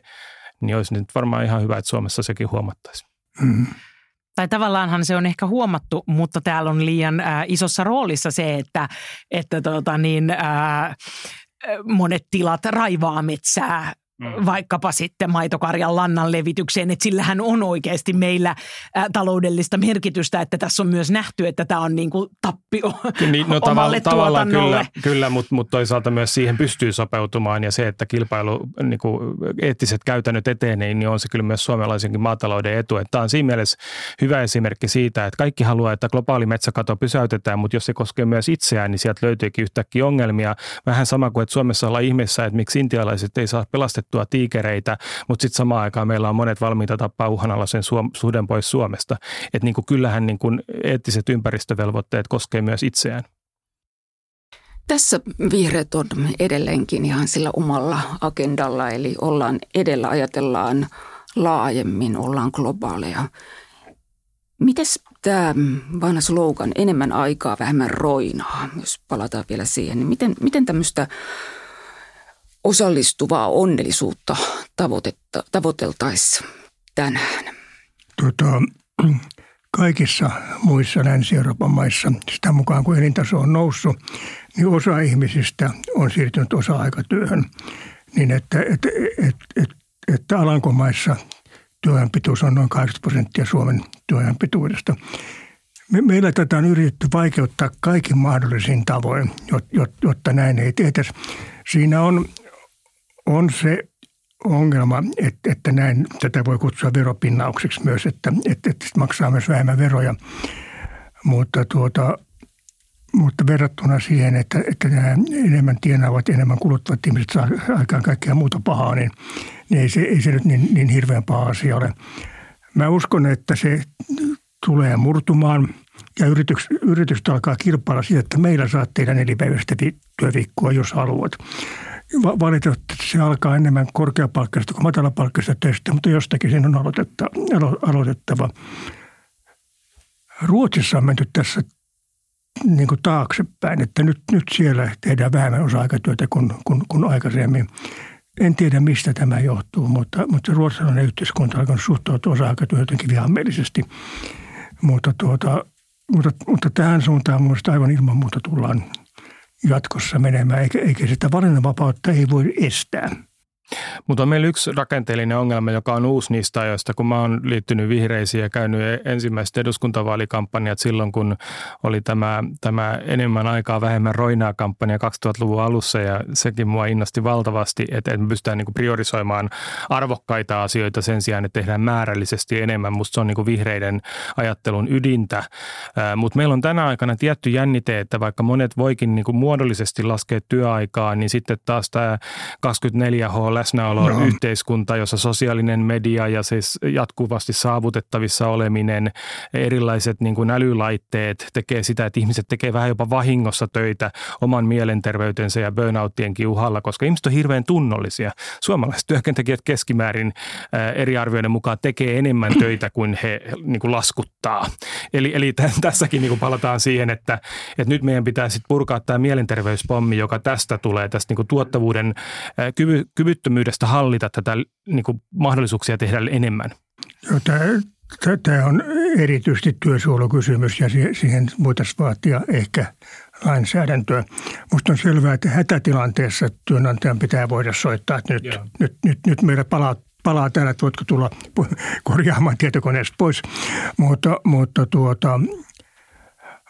niin olisi nyt varmaan ihan hyvä, että Suomessa sekin huomattaisiin. Mm. Tai tavallaanhan se on ehkä huomattu, mutta täällä on liian äh, isossa roolissa se, että, että tota niin, äh, monet tilat raivaa metsää Mm. vaikkapa sitten maitokarjan lannan levitykseen, että sillähän on oikeasti meillä taloudellista merkitystä, että tässä on myös nähty, että tämä on niin kuin tappio niin, no, omalle tavallaan kyllä, kyllä mutta, mutta toisaalta myös siihen pystyy sopeutumaan ja se, että kilpailu, niin kuin eettiset käytännöt etenee, niin on se kyllä myös suomalaisenkin maatalouden etu. Että tämä on siinä mielessä hyvä esimerkki siitä, että kaikki haluaa, että globaali metsäkato pysäytetään, mutta jos se koskee myös itseään, niin sieltä löytyykin yhtäkkiä ongelmia. Vähän sama kuin, että Suomessa ollaan ihmeessä, että miksi intialaiset ei saa pelastettua suojattua tiikereitä, mutta sitten samaan aikaan meillä on monet valmiita tappaa uhanalaisen suom- suden pois Suomesta. Että niin kuin kyllähän niin kuin eettiset ympäristövelvoitteet koskee myös itseään. Tässä vihreät on edelleenkin ihan sillä omalla agendalla, eli ollaan edellä, ajatellaan laajemmin, ollaan globaaleja. Mites tämä vanha slogan, enemmän aikaa, vähemmän roinaa, jos palataan vielä siihen, niin miten, miten tämmöistä osallistuvaa onnellisuutta tavoiteltaessa tänään? Tota, kaikissa muissa Länsi-Euroopan maissa, sitä mukaan kun elintaso on noussut, niin osa ihmisistä on siirtynyt osa-aikatyöhön. Niin että, että, että, että, että Alankomaissa työajan pituus on noin 80 prosenttia Suomen työajan pituudesta. Me, meillä tätä on yritetty vaikeuttaa kaikin mahdollisin tavoin, jotta näin ei tehtäisi. Siinä on on se ongelma, että, että näin tätä voi kutsua veropinnaukseksi myös, että, että, että maksaa myös vähemmän veroja. Mutta, tuota, mutta verrattuna siihen, että, että nämä enemmän tienaavat enemmän kuluttavat ihmiset saa aikaan kaikkea muuta pahaa, niin, niin ei, se, ei se nyt niin, niin hirveän paha asia ole. Mä uskon, että se tulee murtumaan ja yritykset, yritykset alkaa kilpailla siitä, että meillä saat tehdä nelipäiväistä työviikkoa, jos haluat valitettavasti se alkaa enemmän korkeapalkkaista kuin matalapalkkaista töistä, mutta jostakin sen on aloitettava. Ruotsissa on menty tässä niin kuin taaksepäin, että nyt, nyt siellä tehdään vähemmän osa-aikatyötä kuin, kuin, kuin aikaisemmin. En tiedä, mistä tämä johtuu, mutta, mutta ruotsalainen yhteiskunta alkanut suhtautua osa-aikatyöhön jotenkin vihamielisesti. Mutta, tuota, mutta, mutta tähän suuntaan minusta aivan ilman muuta tullaan jatkossa menemään, eikä, eikä sitä valinnanvapautta ei voi estää. Mutta on meillä yksi rakenteellinen ongelma, joka on uusi niistä ajoista, kun mä oon liittynyt vihreisiin ja käynyt ensimmäiset eduskuntavaalikampanjat silloin, kun oli tämä, tämä enemmän aikaa vähemmän roinaa kampanja 2000-luvun alussa ja sekin mua innosti valtavasti, että me pystytään niin priorisoimaan arvokkaita asioita sen sijaan, että tehdään määrällisesti enemmän. Musta se on niin vihreiden ajattelun ydintä, mutta meillä on tänä aikana tietty jännite, että vaikka monet voikin niin muodollisesti laskea työaikaa, niin sitten taas tämä 24H läsnäolo no. yhteiskunta, jossa sosiaalinen media ja siis jatkuvasti saavutettavissa oleminen, erilaiset niin kuin älylaitteet tekee sitä, että ihmiset tekee vähän jopa vahingossa töitä oman mielenterveytensä ja burnouttienkin uhalla, koska ihmiset on hirveän tunnollisia. Suomalaiset työkentekijät keskimäärin eri arvioiden mukaan tekee enemmän töitä kuin he niin kuin laskuttaa. Eli, eli tässäkin niin kuin palataan siihen, että, että nyt meidän pitää sitten purkaa tämä mielenterveyspommi, joka tästä tulee, tästä niin kuin tuottavuuden kyvy, kyvyttömyydestä kyvyttömyydestä hallita tätä niin kuin mahdollisuuksia tehdä enemmän? Joo, tämä on erityisesti työsuojelukysymys ja siihen voitaisiin vaatia ehkä lainsäädäntöä. Minusta on selvää, että hätätilanteessa työnantajan pitää voida soittaa, että nyt, nyt, nyt, nyt meillä palaa, palaa täällä, että voitko tulla korjaamaan tietokoneesta pois. Mutta, mutta, tuota,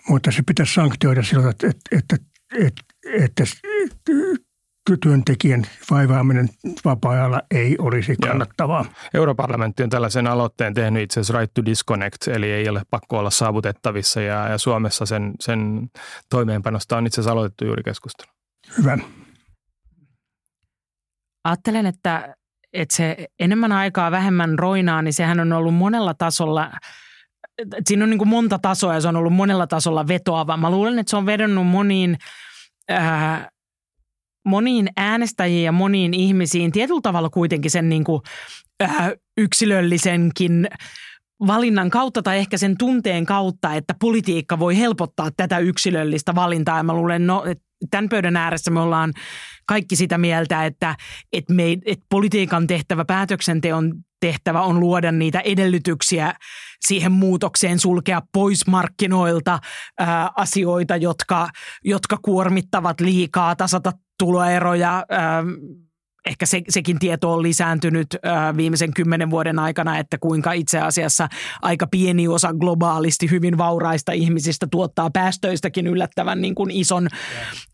mutta se pitäisi sanktioida sillä, että, että, että, että, että työntekijän vaivaaminen vapaa-ajalla ei olisi kannattavaa. Joo. Europarlamentti on tällaisen aloitteen tehnyt itse asiassa Right to Disconnect, eli ei ole pakko olla saavutettavissa ja, ja Suomessa sen, sen toimeenpanosta on itse asiassa aloitettu juuri keskustelu. Hyvä. Ajattelen, että, että se enemmän aikaa vähemmän roinaa, niin sehän on ollut monella tasolla Siinä on niin kuin monta tasoa ja se on ollut monella tasolla vetoava. Mä luulen, että se on vedonnut moniin äh, moniin äänestäjiin ja moniin ihmisiin tietyllä tavalla kuitenkin sen niin kuin, äh, yksilöllisenkin valinnan kautta tai ehkä sen tunteen kautta, että politiikka voi helpottaa tätä yksilöllistä valintaa. Ja mä luulen, no, että tämän pöydän ääressä me ollaan kaikki sitä mieltä, että, että, me, että politiikan tehtävä, päätöksenteon tehtävä on luoda niitä edellytyksiä siihen muutokseen, sulkea pois markkinoilta ää, asioita, jotka, jotka kuormittavat liikaa, tasata tuloeroja, ähm, ehkä se, sekin tieto on lisääntynyt äh, viimeisen kymmenen vuoden aikana, että kuinka itse asiassa aika pieni osa globaalisti hyvin vauraista ihmisistä tuottaa päästöistäkin yllättävän niin kuin ison,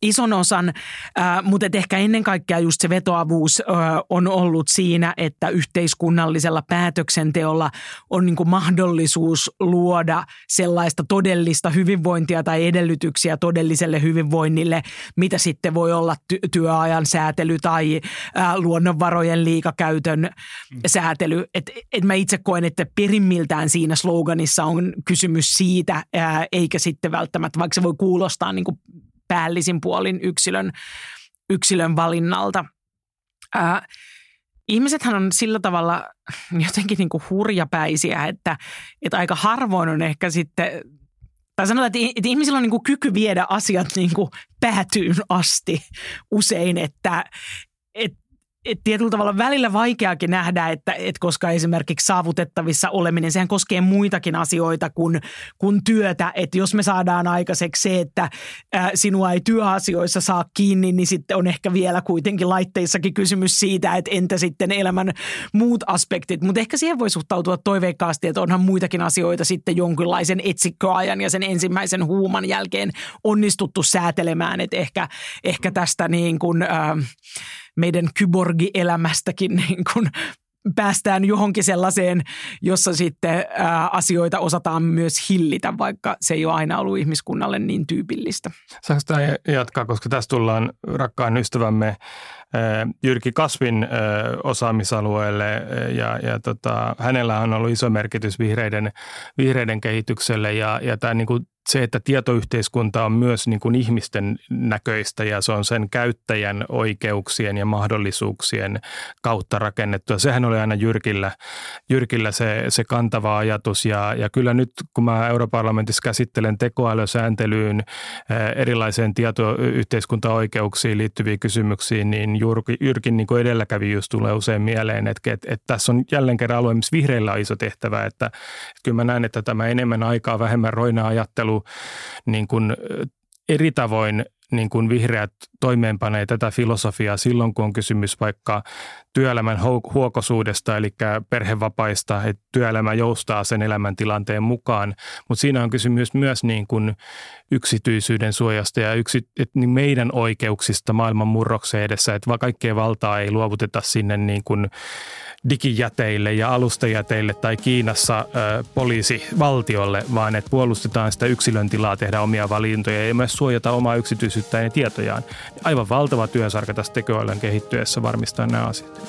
ison osan. Äh, mutta ehkä ennen kaikkea just se vetoavuus äh, on ollut siinä, että yhteiskunnallisella päätöksenteolla on niin kuin mahdollisuus luoda sellaista todellista hyvinvointia tai edellytyksiä todelliselle hyvinvoinnille, mitä sitten voi olla ty- työajan säätely tai luonnonvarojen liikakäytön mm. säätely. Et, et mä itse koen, että perimmiltään siinä sloganissa on kysymys siitä, eikä sitten välttämättä, vaikka se voi kuulostaa niin kuin päällisin puolin yksilön, yksilön valinnalta. Ää, ihmisethän on sillä tavalla jotenkin niin kuin hurjapäisiä, että, että aika harvoin on ehkä sitten tai sanotaan, että, että ihmisillä on niin kuin kyky viedä asiat niin kuin päätyyn asti usein, että, että et tietyllä tavalla välillä vaikeakin nähdä, että, että koska esimerkiksi saavutettavissa oleminen, sehän koskee muitakin asioita kuin, kuin työtä. Että jos me saadaan aikaiseksi se, että sinua ei työasioissa saa kiinni, niin sitten on ehkä vielä kuitenkin laitteissakin kysymys siitä, että entä sitten elämän muut aspektit. Mutta ehkä siihen voi suhtautua toiveikkaasti, että onhan muitakin asioita sitten jonkinlaisen etsikkoajan ja sen ensimmäisen huuman jälkeen onnistuttu säätelemään. Että ehkä, ehkä tästä niin kuin... Äh, meidän kyborgielämästäkin niin kuin päästään johonkin sellaiseen, jossa sitten ää, asioita osataan myös hillitä, vaikka se ei ole aina ollut ihmiskunnalle niin tyypillistä. Saanko tämä jatkaa, koska tässä tullaan rakkaan ystävämme Jyrki Kasvin osaamisalueelle ja, ja tota, hänellä on ollut iso merkitys vihreiden, vihreiden kehitykselle ja, ja tämä niin kuin se, että tietoyhteiskunta on myös niin kuin ihmisten näköistä ja se on sen käyttäjän oikeuksien ja mahdollisuuksien kautta rakennettu. Ja sehän oli aina Jyrkillä, Jyrkillä se, se kantava ajatus ja, ja kyllä nyt kun mä Europarlamentissa käsittelen tekoälysääntelyyn, erilaiseen tietoyhteiskuntaoikeuksiin liittyviin kysymyksiin, niin Jyrki, Jyrkin niin edelläkävijyys tulee usein mieleen, että, että, että tässä on jälleen kerran alue, missä vihreillä on iso tehtävä, että, että kyllä mä näen, että tämä enemmän aikaa, vähemmän roina ajattelu niin kuin eri tavoin niin kuin vihreät toimeenpanee tätä filosofiaa silloin, kun on kysymys vaikka työelämän huokosuudesta, eli perhevapaista, että työelämä joustaa sen elämäntilanteen mukaan. Mutta siinä on kysymys myös niin kuin yksityisyyden suojasta ja yksi, että niin meidän oikeuksista maailman murroksen edessä, että kaikkea valtaa ei luovuteta sinne niin kuin digijäteille ja alustajäteille tai Kiinassa ö, poliisivaltiolle, vaan että puolustetaan sitä yksilön tilaa tehdä omia valintoja ja myös suojata omaa yksityisyyttä ja tietojaan. Aivan valtava työsarka tässä tekoälyn kehittyessä varmistaa nämä asiat.